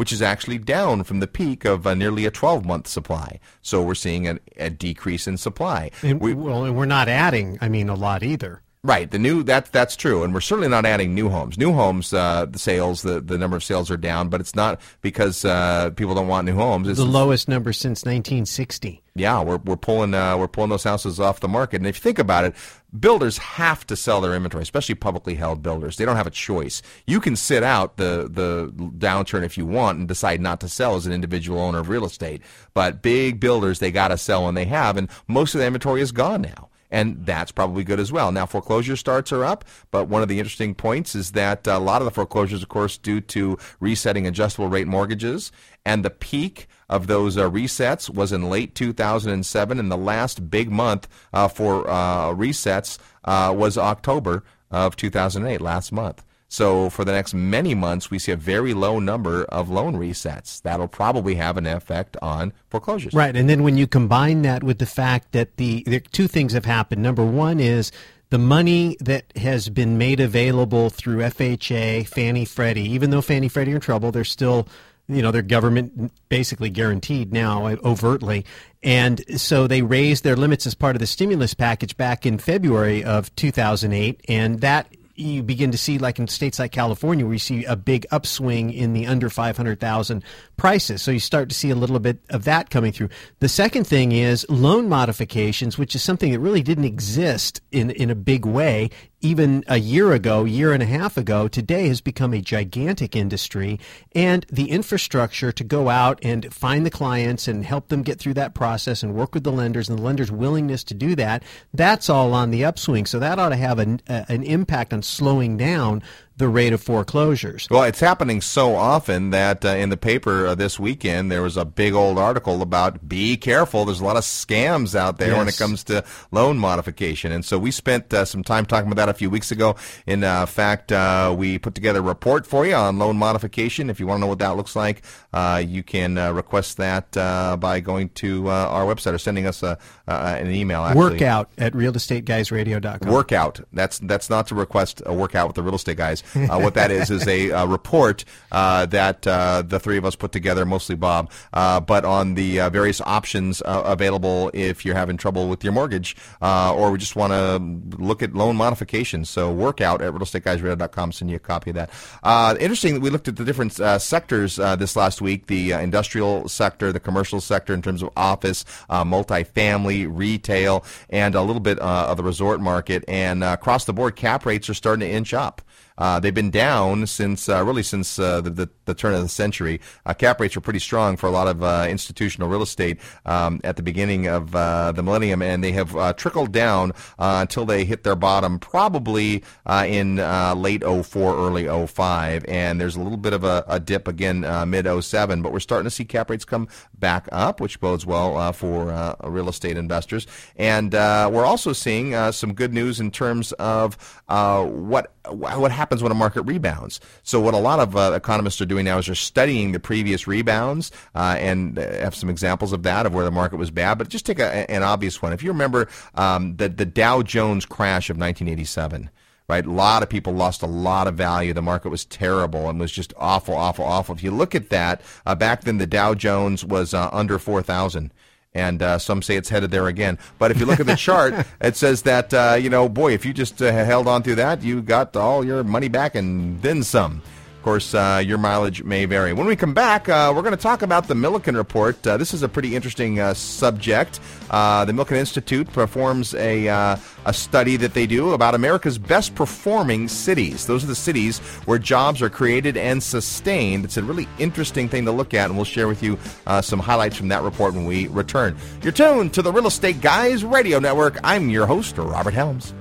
which is actually down from the peak of uh, nearly a 12 month supply. So we're seeing a, a decrease in supply. And, well, and we're not adding, I mean, a lot either. Right, the new that that's true, and we're certainly not adding new homes. New homes, uh, the sales, the, the number of sales are down, but it's not because uh, people don't want new homes. It's the lowest number since 1960. yeah, we're we're pulling uh, we're pulling those houses off the market. And if you think about it, builders have to sell their inventory, especially publicly held builders. They don't have a choice. You can sit out the the downturn if you want and decide not to sell as an individual owner of real estate. But big builders, they got to sell when they have, and most of the inventory is gone now. And that's probably good as well. Now, foreclosure starts are up, but one of the interesting points is that a lot of the foreclosures, of course, due to resetting adjustable rate mortgages, and the peak of those uh, resets was in late 2007, and the last big month uh, for uh, resets uh, was October of 2008, last month. So for the next many months, we see a very low number of loan resets. That'll probably have an effect on foreclosures. Right, and then when you combine that with the fact that the there, two things have happened. Number one is the money that has been made available through FHA, Fannie, Freddie. Even though Fannie, Freddie are in trouble, they're still you know, they're government basically guaranteed now uh, overtly. And so they raised their limits as part of the stimulus package back in February of 2008. And that you begin to see, like in states like California, where you see a big upswing in the under 500,000 prices. So you start to see a little bit of that coming through. The second thing is loan modifications, which is something that really didn't exist in, in a big way even a year ago, year and a half ago, today has become a gigantic industry. And the infrastructure to go out and find the clients and help them get through that process and work with the lenders and the lenders' willingness to do that, that's all on the upswing. So that ought to have an, uh, an impact on slowing down the rate of foreclosures. Well, it's happening so often that uh, in the paper uh, this weekend there was a big old article about be careful. There's a lot of scams out there when it comes to loan modification, and so we spent uh, some time talking about that a few weeks ago. In uh, fact, uh, we put together a report for you on loan modification. If you want to know what that looks like, uh, you can uh, request that uh, by going to uh, our website or sending us a, uh, an email. Actually. Workout at realestateguysradio.com. Workout. That's that's not to request a workout with the real estate guys. Uh, what that is is a uh, report uh, that the three of us put together, mostly Bob, but on the various options available if you're having trouble with your mortgage or we just want to look at loan modifications. So workout at realestateguysradio.com. Send you a copy of that. Uh, interesting that we looked at the different uh, sectors uh, this last week: the industrial sector, the commercial sector in terms of office, multifamily, retail, and a little bit of the resort market. And across the board, cap rates are starting to inch up. Uh, they've been down since uh, really since uh, the, the, the turn of the century. Uh, cap rates were pretty strong for a lot of uh, institutional real estate um, at the beginning of uh, the millennium, and they have trickled down until they hit their bottom probably in late 04, early 05. And there's a little bit of a, a dip again mid 07, but we're starting to see cap rates come back up, which bodes well for real estate investors. And we're also seeing some good news in terms of what what happens when a market rebounds. So what a lot of uh, economists are doing now is they're studying the previous rebounds uh, and have some examples of that of where the market was bad. But just take a, an obvious one. If you remember um, the the Dow Jones crash of 1987 right? A lot of people lost a lot of value. The market was terrible and was just awful, awful, awful. If you look at that, uh, back then the Dow Jones was uh, under 4,000 and uh, some say it's headed there again. But if you look at the chart, <laughs> it says that uh, you know, boy, if you just uh, held on through that, you got all your money back and then some. Of course, uh, your mileage may vary. When we come back, uh, we're going to talk about the Milliken Report. Uh, this is a pretty interesting uh, subject. Uh, the Milken Institute performs a, uh, a study that they do about America's best performing cities. Those are the cities where jobs are created and sustained. It's a really interesting thing to look at, and we'll share with you some highlights from that report when we return. You're tuned to the Real Estate Guys Radio Network. I'm your host, Robert Helms.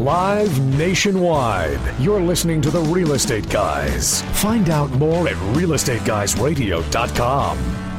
Live nationwide. You're listening to the Real Estate Guys. Find out more at realestateguysradio.com.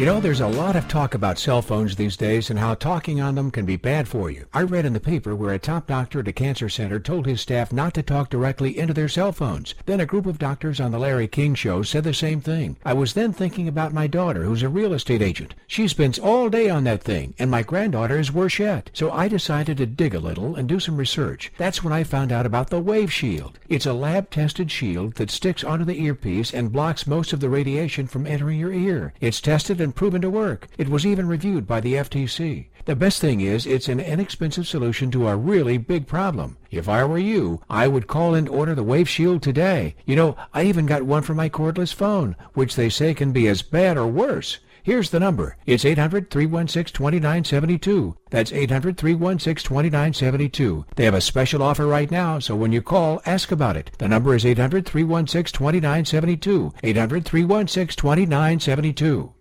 You know, there's a lot of talk about cell phones these days and how talking on them can be bad for you. I read in the paper where a top doctor at a cancer center told his staff not to talk directly into their cell phones. Then a group of doctors on the Larry King show said the same thing. I was then thinking about my daughter, who's a real estate agent. She spends all day on that thing, and my granddaughter is worse yet. So I decided to dig a little and do some research. That's when I found out about the Wave Shield. It's a lab-tested shield that sticks onto the earpiece and blocks most of the radiation from entering your ear. It's tested and proven to work. It was even reviewed by the FTC. The best thing is it's an inexpensive solution to a really big problem. If I were you, I would call and order the Wave Shield today. You know, I even got one for my cordless phone, which they say can be as bad or worse. Here's the number. It's 800-316-2972. That's 800-316-2972. They have a special offer right now, so when you call, ask about it. The number is 800-316-2972. 800-316-2972.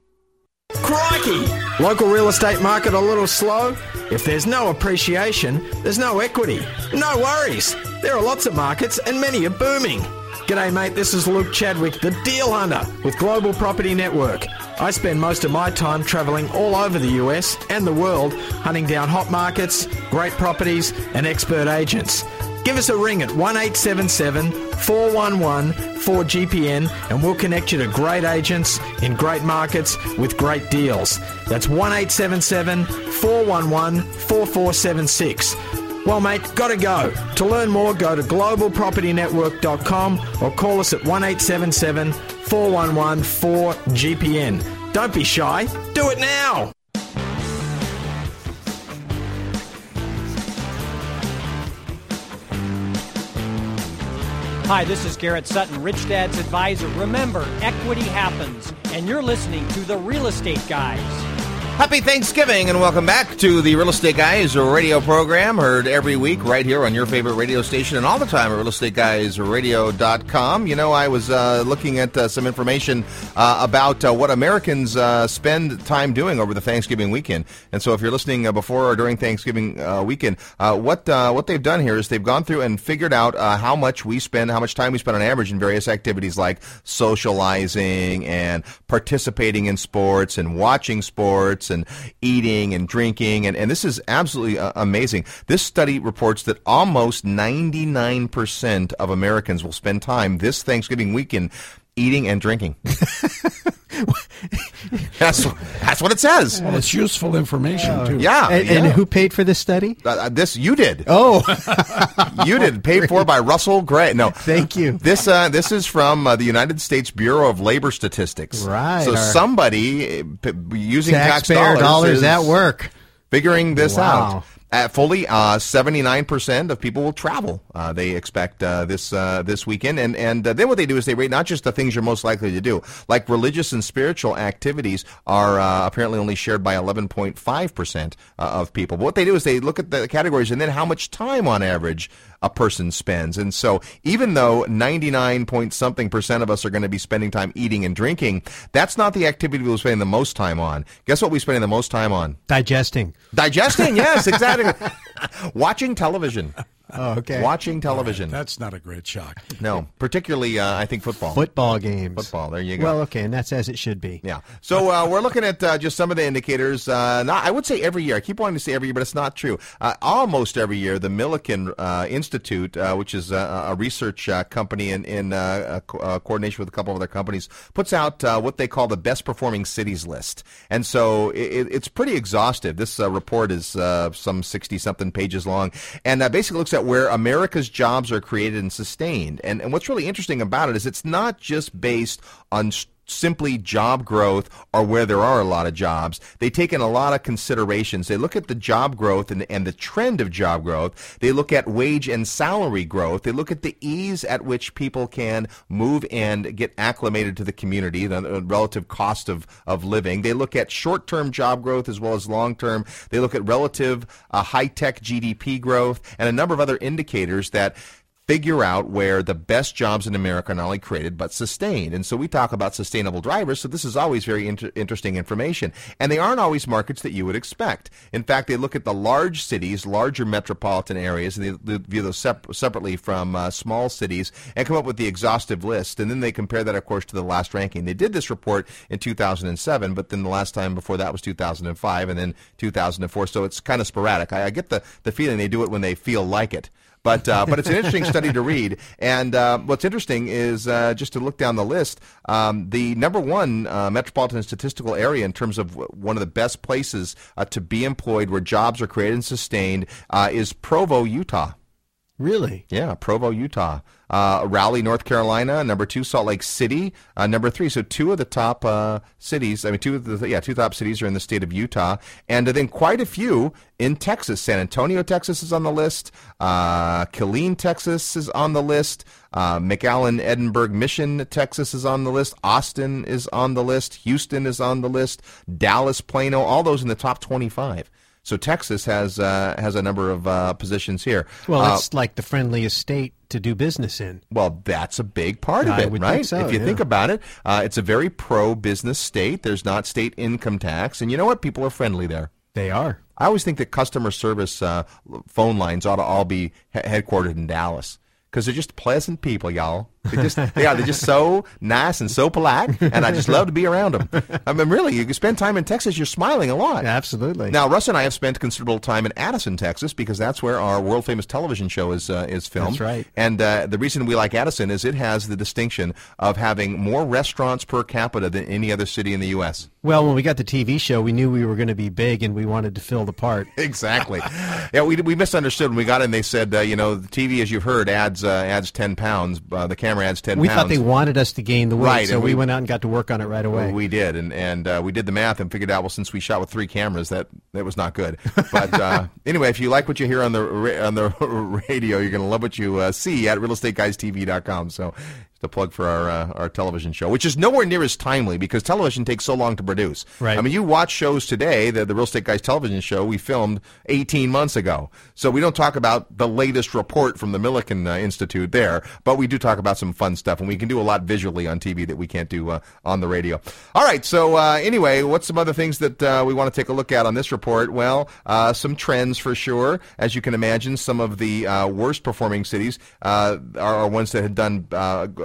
Crikey! Local real estate market a little slow? If there's no appreciation, there's no equity. No worries. There are lots of markets and many are booming. G'day mate, this is Luke Chadwick, the Deal Hunter with Global Property Network. I spend most of my time traveling all over the US and the world hunting down hot markets, great properties and expert agents. Give us a ring at 1877 411 4GPN and we'll connect you to great agents in great markets with great deals. That's 1877 411 4476. Well, mate, gotta go. To learn more, go to globalpropertynetwork.com or call us at 1877 411 4GPN. Don't be shy, do it now! Hi, this is Garrett Sutton, Rich Dad's advisor. Remember, equity happens, and you're listening to the Real Estate Guys. Happy Thanksgiving and welcome back to the Real Estate Guys radio program, heard every week right here on your favorite radio station and all the time at realestateguysradio.com. You know, I was uh, looking at uh, some information uh, about uh, what Americans uh, spend time doing over the Thanksgiving weekend. And so if you're listening uh, before or during Thanksgiving weekend, what what they've done here is they've gone through and figured out how much we spend, how much time we spend on average in various activities like socializing and participating in sports and watching sports and eating and drinking. And, and this is absolutely uh, amazing. This study reports that almost 99% of Americans will spend time this Thanksgiving weekend eating and drinking. <laughs> <laughs> that's that's what it says. Well, it's useful information too. Yeah, and, yeah. and who paid for this study? Uh, this you did. Oh, <laughs> you did. Paid for by Russell Gray. No, thank you. This uh, this is from uh, the United States Bureau of Labor Statistics. Right. So somebody p- using taxpayer tax dollars, dollars at work figuring this Wow. out. At fully, uh, seventy-nine percent of people will travel. Uh, they expect uh, this uh, this weekend, and and uh, then what they do is they rate not just the things you're most likely to do, like religious and spiritual activities are uh, apparently only shared by eleven point five percent of people. But what they do is they look at the categories and then how much time on average a person spends. And so even though 99 point something percent of us are going to be spending time eating and drinking, that's not the activity we're spending the most time on. Guess what we're spending the most time on? digesting. Digesting, yes, exactly. <laughs> Watching television. Oh, okay. Watching television. That's not a great shock. No, particularly uh, I think football. Football games. Football. There you go. Well, okay, and that's as it should be. Yeah. So uh, we're looking at uh, just some of the indicators. Uh, not, I would say every year. I keep wanting to say every year, but it's not true. Uh, almost every year, the Milliken uh, Institute, uh, which is a, a research uh, company in, in uh, co- uh, coordination with a couple of other companies, puts out uh, what they call the best performing cities list. And so it, it's pretty exhaustive. This uh, report is uh, some 60 something pages long and uh, basically looks at where America's jobs are created and sustained. And, and what's really interesting about it is it's not just based on st- simply job growth or where there are a lot of jobs. They take in a lot of considerations. They look at the job growth and, and the trend of job growth. They look at wage and salary growth. They look at the ease at which people can move and get acclimated to the community, the, relative cost of, of living. They look at short-term job growth as well as long-term. They look at relative uh, high-tech GDP growth and a number of other indicators that figure out where the best jobs in America are not only created but sustained. And so we talk about sustainable drivers. So this is always very inter- interesting information. And they aren't always markets that you would expect. In fact, they look at the large cities, larger metropolitan areas, and they, they view those sep- separately from uh, small cities and come up with the exhaustive list. And then they compare that, of course, to the last ranking. They did this report in 2007, but then the last time before that was 2005 and then 2004. So it's kind of sporadic. I, I get the, the feeling they do it when they feel like it. But uh, but it's an interesting study to read. And uh, what's interesting is uh, just to look down the list. Um, the number one uh, metropolitan statistical area in terms of one of the best places uh, to be employed, where jobs are created and sustained, uh, is Provo, Utah. Really? Yeah, Provo, Utah. Uh, Raleigh, North Carolina. Number two, Salt Lake City. Uh, number three. So two of the top uh, cities. I mean, two of the yeah, two top cities are in the state of Utah, and then quite a few in Texas. San Antonio, Texas is on the list. Uh, Killeen, Texas is on the list. Uh, McAllen, Edinburg, Mission, Texas is on the list. Austin is on the list. Houston is on the list. Dallas, Plano, all those in the top twenty-five. So Texas has uh, has a number of uh, positions here. Well, Uh, it's like the friendliest state to do business in. well, that's a big part of I it, right? so, if you yeah. think about it, uh, it's a very pro-business state. There's not state income tax, and you know what? People are friendly there. They are. I always think that customer service uh, phone lines ought to all be he- headquartered in Dallas because they're just pleasant people, y'all. They just they are. They're just so nice and so polite, and I just love to be around them. I mean, really, you spend time in Texas, you're smiling a lot. Absolutely. Now, Russ and I have spent considerable time in Addison, Texas, because that's where our world famous television show is uh, is filmed. That's right. And uh, the reason we like Addison is it has the distinction of having more restaurants per capita than any other city in the U.S. Well, when we got the TV show, we knew we were going to be big, and we wanted to fill the part. <laughs> Exactly. yeah, we, we misunderstood when we got in. They said, uh, you know, the TV, as you've heard, adds uh, adds ten pounds. Uh, the camera adds ten We pounds. thought they wanted us to gain the weight, Right, so we, we- went out and got to work on it right away. We did, and and uh, we did the math and figured out. Well, since we shot with three cameras, that that was not good. <laughs> But uh, anyway, if you like what you hear on the on the <laughs> radio, you're going to love what you uh, see at realestateguystv.com. So. The plug for our uh, our television show, which is nowhere near as timely because television takes so long to produce. Right. I mean, you watch shows today. The the Real Estate Guys television show we filmed 18 months ago, so we don't talk about the latest report from the Milliken uh, Institute there, but we do talk about some fun stuff, and we can do a lot visually on TV that we can't do uh, on the radio. All right. So uh, anyway, what's some other things that uh, we want to take a look at on this report? Well, uh, some trends for sure. As you can imagine, some of the uh, worst performing cities uh, are, are ones that had done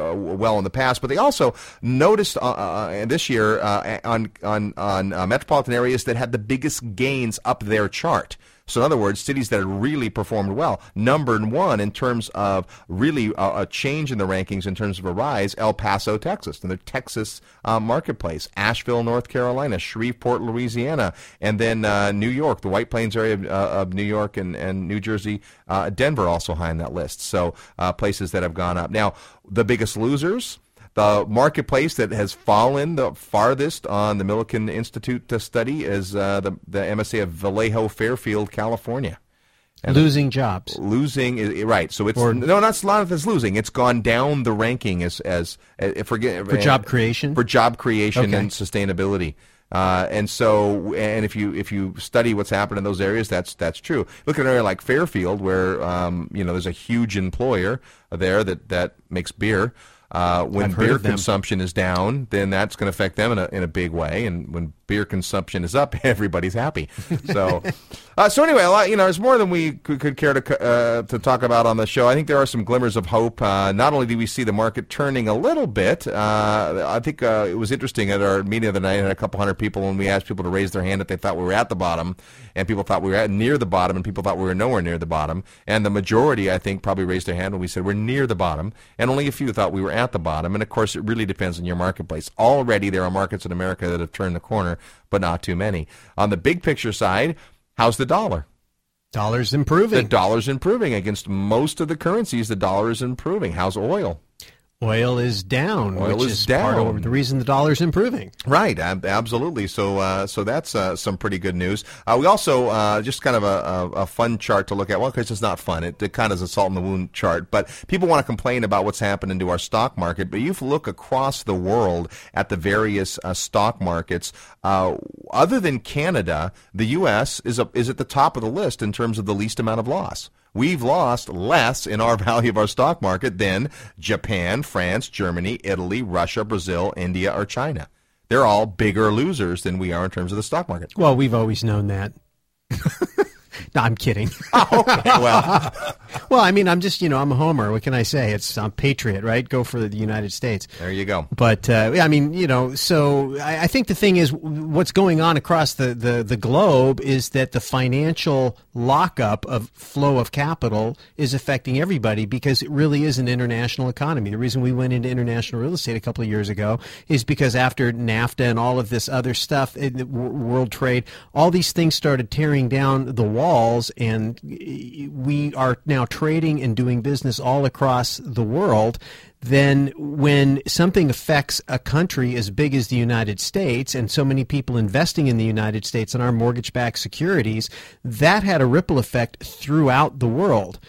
uh, uh, well in the past, but they also noticed uh, uh, this year uh, on on on uh, metropolitan areas that had the biggest gains up their chart. So, in other words, cities that really performed well. Number one in terms of really a, a change in the rankings in terms of a rise, El Paso, Texas, and the Texas uh, marketplace. Asheville, North Carolina. Shreveport, Louisiana. And then uh, New York, the White Plains area of, uh, of New York and, and New Jersey. Uh, Denver also high on that list. So, uh, places that have gone up. Now, the biggest losers. The marketplace that has fallen the farthest on the Milliken Institute to study is uh, the, the MSA of Vallejo, Fairfield, California. And Losing jobs. Losing, is- right? So it's Or- no, not a lot of it's losing. It's gone down the ranking as as, as forget For job creation? for job creation Okay. and sustainability. Uh, and so, and if you if you study what's happened in those areas, that's that's true. Look at an area like Fairfield, where um, you know there's a huge employer there that that makes beer. Uh, when I've beer consumption is down, then that's going to affect them in a in a big way. And when beer consumption is up, <laughs> everybody's happy. So, uh, so anyway, a lot, you know, there's more than we could, could care to uh, to talk about on the show. I think there are some glimmers of hope. Uh, not only do we see the market turning a little bit, uh, I think uh, it was interesting at our meeting the other night. Had a couple hundred people when we asked people to raise their hand if they thought we were at the bottom, and people thought we were at near the bottom, and people thought we were nowhere near the bottom. And the majority, I think, probably raised their hand when we said we're near the bottom, and only a few thought we were at the bottom. And of course, it really depends on your marketplace. Already, there are markets in America that have turned the corner, but not too many. On the big picture side, how's the dollar? Dollar's improving. The dollar's improving against most of the currencies. The dollar is improving. How's oil? Oil is down, Oil which is is, down. part of the reason the dollar's improving. Right, ab- absolutely. So, uh, so that's uh, some pretty good news. Uh, we also uh, just kind of a, a, a fun chart to look at. Well, because it's not fun, it, it kind of is a salt in the wound chart. But people want to complain about what's happening to our stock market. But you look across the world at the various uh, stock markets. Uh, other than Canada, the U.S. is a, is at the top of the list in terms of the least amount of loss. We've lost less in our <laughs> value of our stock market than Japan, France, Germany, Italy, Russia, Brazil, India, or China. They're all bigger losers than we are in terms of the stock market. Well, we've always known that. <laughs> no, I'm kidding. <laughs> <laughs> well, <laughs> well, I mean, I'm just you know I'm a homer. What can I say? It's I'm patriot, right? Go for the United States. There you go. But uh, I mean, you know, so I, I think the thing is, what's going on across the, the, the globe is that the financial lockup of flow of capital is affecting everybody because it really is an international economy. The reason we went into international real estate a couple of years ago is because after NAFTA and all of this other stuff, in the w- world trade, all these things started tearing down the walls, and we are now trading and doing business all across the world then when something affects a country as big as the United States and so many people investing in the United States and our mortgage backed securities, that had a ripple effect throughout the world.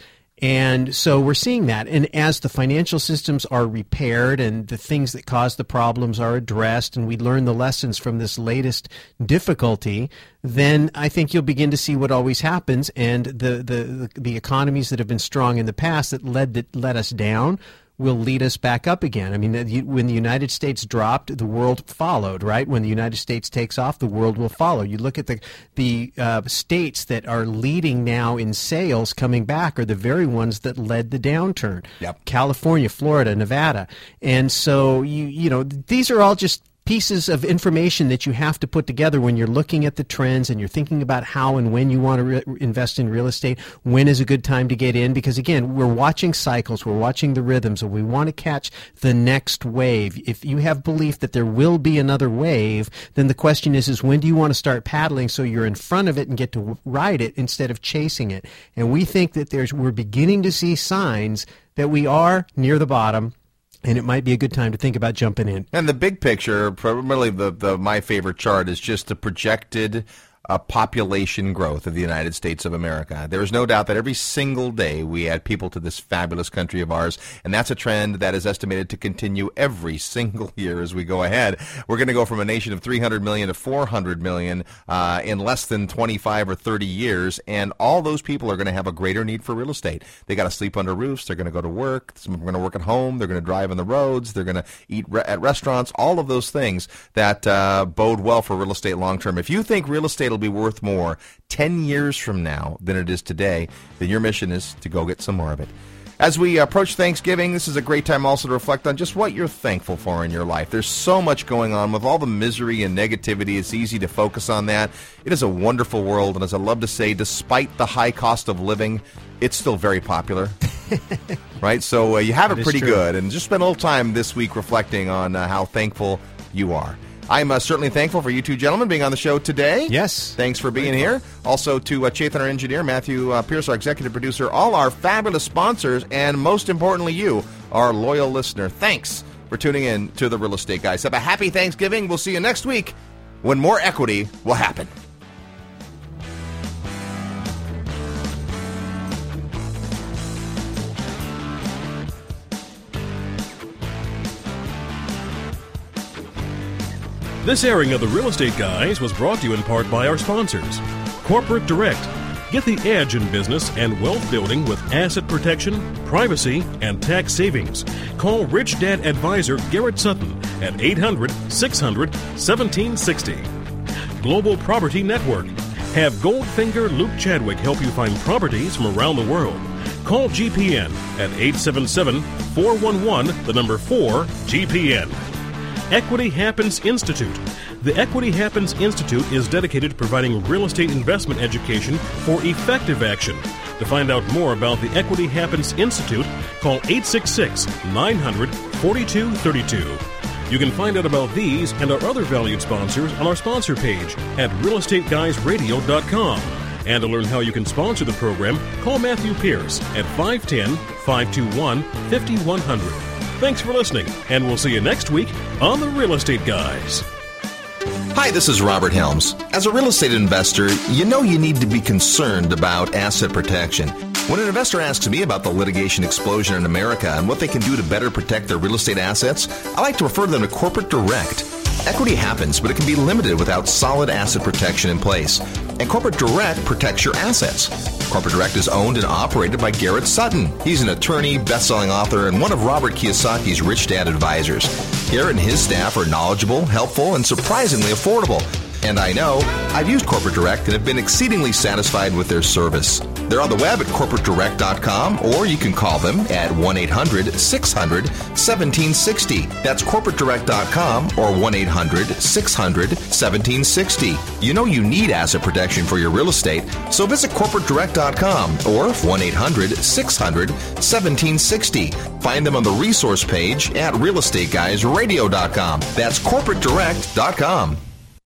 And so we're seeing that. And as the financial systems are repaired and the things that caused the problems are addressed and we learn the lessons from this latest difficulty, then I think you'll begin to see what always happens. And the, the, the economies that have been strong in the past that led, that let us down will lead us back up again. I mean, when the United States dropped, the world followed, right? When the United States takes off, the world will follow. You look at the the uh, states that are leading now in sales coming back are the very ones that led the downturn. Yep. California, Florida, Nevada, and so you you know these are all just pieces of information that you have to put together when you're looking at the trends and you're thinking about how and when you want to re- invest in real estate. When is a good time to get in? Because again, we're watching cycles, we're watching the rhythms, and we want to catch the next wave. If you have belief that there will be another wave, then the question is, is when do you want to start paddling so you're in front of it and get to ride it instead of chasing it? And we think that there's, we're beginning to see signs that we are near the bottom and it might be a good time to think about jumping in. And the big picture, probably the, the my favorite chart is just the projected uh, population growth of the United States of America. There is no doubt that every single day we add people to this fabulous country of ours, and that's a trend that is estimated to continue every <laughs> single year as we go ahead. We're going to go from a nation of 300 million to 400 million uh, in less than 25 or 30 years, and all those people are going to have a greater need for real estate. They got to sleep under roofs. They're going to go to work. some are going to work at home. They're going to drive on the roads. They're going to eat re- at restaurants. All of those things that uh, bode well for real estate long term. If you think real estate will be worth more 10 years from now than it is today, then your mission is to go get some more of it. As we approach Thanksgiving, this is a great time also to reflect on just what you're thankful for in your life. There's so much going on with all the misery and negativity. It's easy to focus on that. It is a wonderful world, and as I love to say, despite the high cost of living, it's still very popular. <laughs> right? So uh, you have That it pretty true. good, and just spend a little time this week reflecting on uh, how thankful you are. I'm uh, certainly thankful for you two gentlemen being on the show today. Yes. Thanks for being here. Also to uh, Chethan, our engineer, Matthew uh, Pierce, our executive producer, all our fabulous sponsors, and most importantly, you, our loyal listener. Thanks for tuning in to the Real Estate Guys. Have a happy Thanksgiving. We'll see you next week when more equity will happen. This airing of the Real Estate Guys was brought to you in part by our sponsors Corporate Direct. Get the edge in business and wealth building with asset protection, privacy, and tax savings. Call Rich Dad Advisor Garrett Sutton at 800 600 1760. Global Property Network. Have Goldfinger Luke Chadwick help you find properties from around the world. Call GPN at 877 411 the number 4 GPN. Equity Happens Institute. The Equity Happens Institute is dedicated to providing real estate investment education for effective action. To find out more about the Equity Happens Institute, call 866 900 4232. You can find out about these and our other valued sponsors on our sponsor page at realestateguysradio.com. And to learn how you can sponsor the program, call Matthew Pierce at 510 521 5100. Thanks for listening, and we'll see you next week on The Real Estate Guys. Hi, this is Robert Helms. As a real estate investor, you know you need to be concerned about asset protection. When an investor asks me about the litigation explosion in America and what they can do to better protect their real estate assets, I like to refer them to Corporate Direct. Equity happens, but it can be limited without solid asset protection in place. And Corporate Direct protects your assets. Corporate Direct is owned and operated by Garrett Sutton. He's an attorney, best-selling author, and one of Robert Kiyosaki's Rich Dad advisors. Garrett and his staff are knowledgeable, helpful, and surprisingly affordable. And I know I've used Corporate Direct and have been exceedingly satisfied with their service. They're on the web at corporatedirect.com or you can call them at 1 800 600 1760. That's corporatedirect.com or 1 800 600 1760. You know you need asset protection for your real estate, so visit corporatedirect.com or 1 800 600 1760. Find them on the resource page at realestateguysradio.com. That's corporatedirect.com.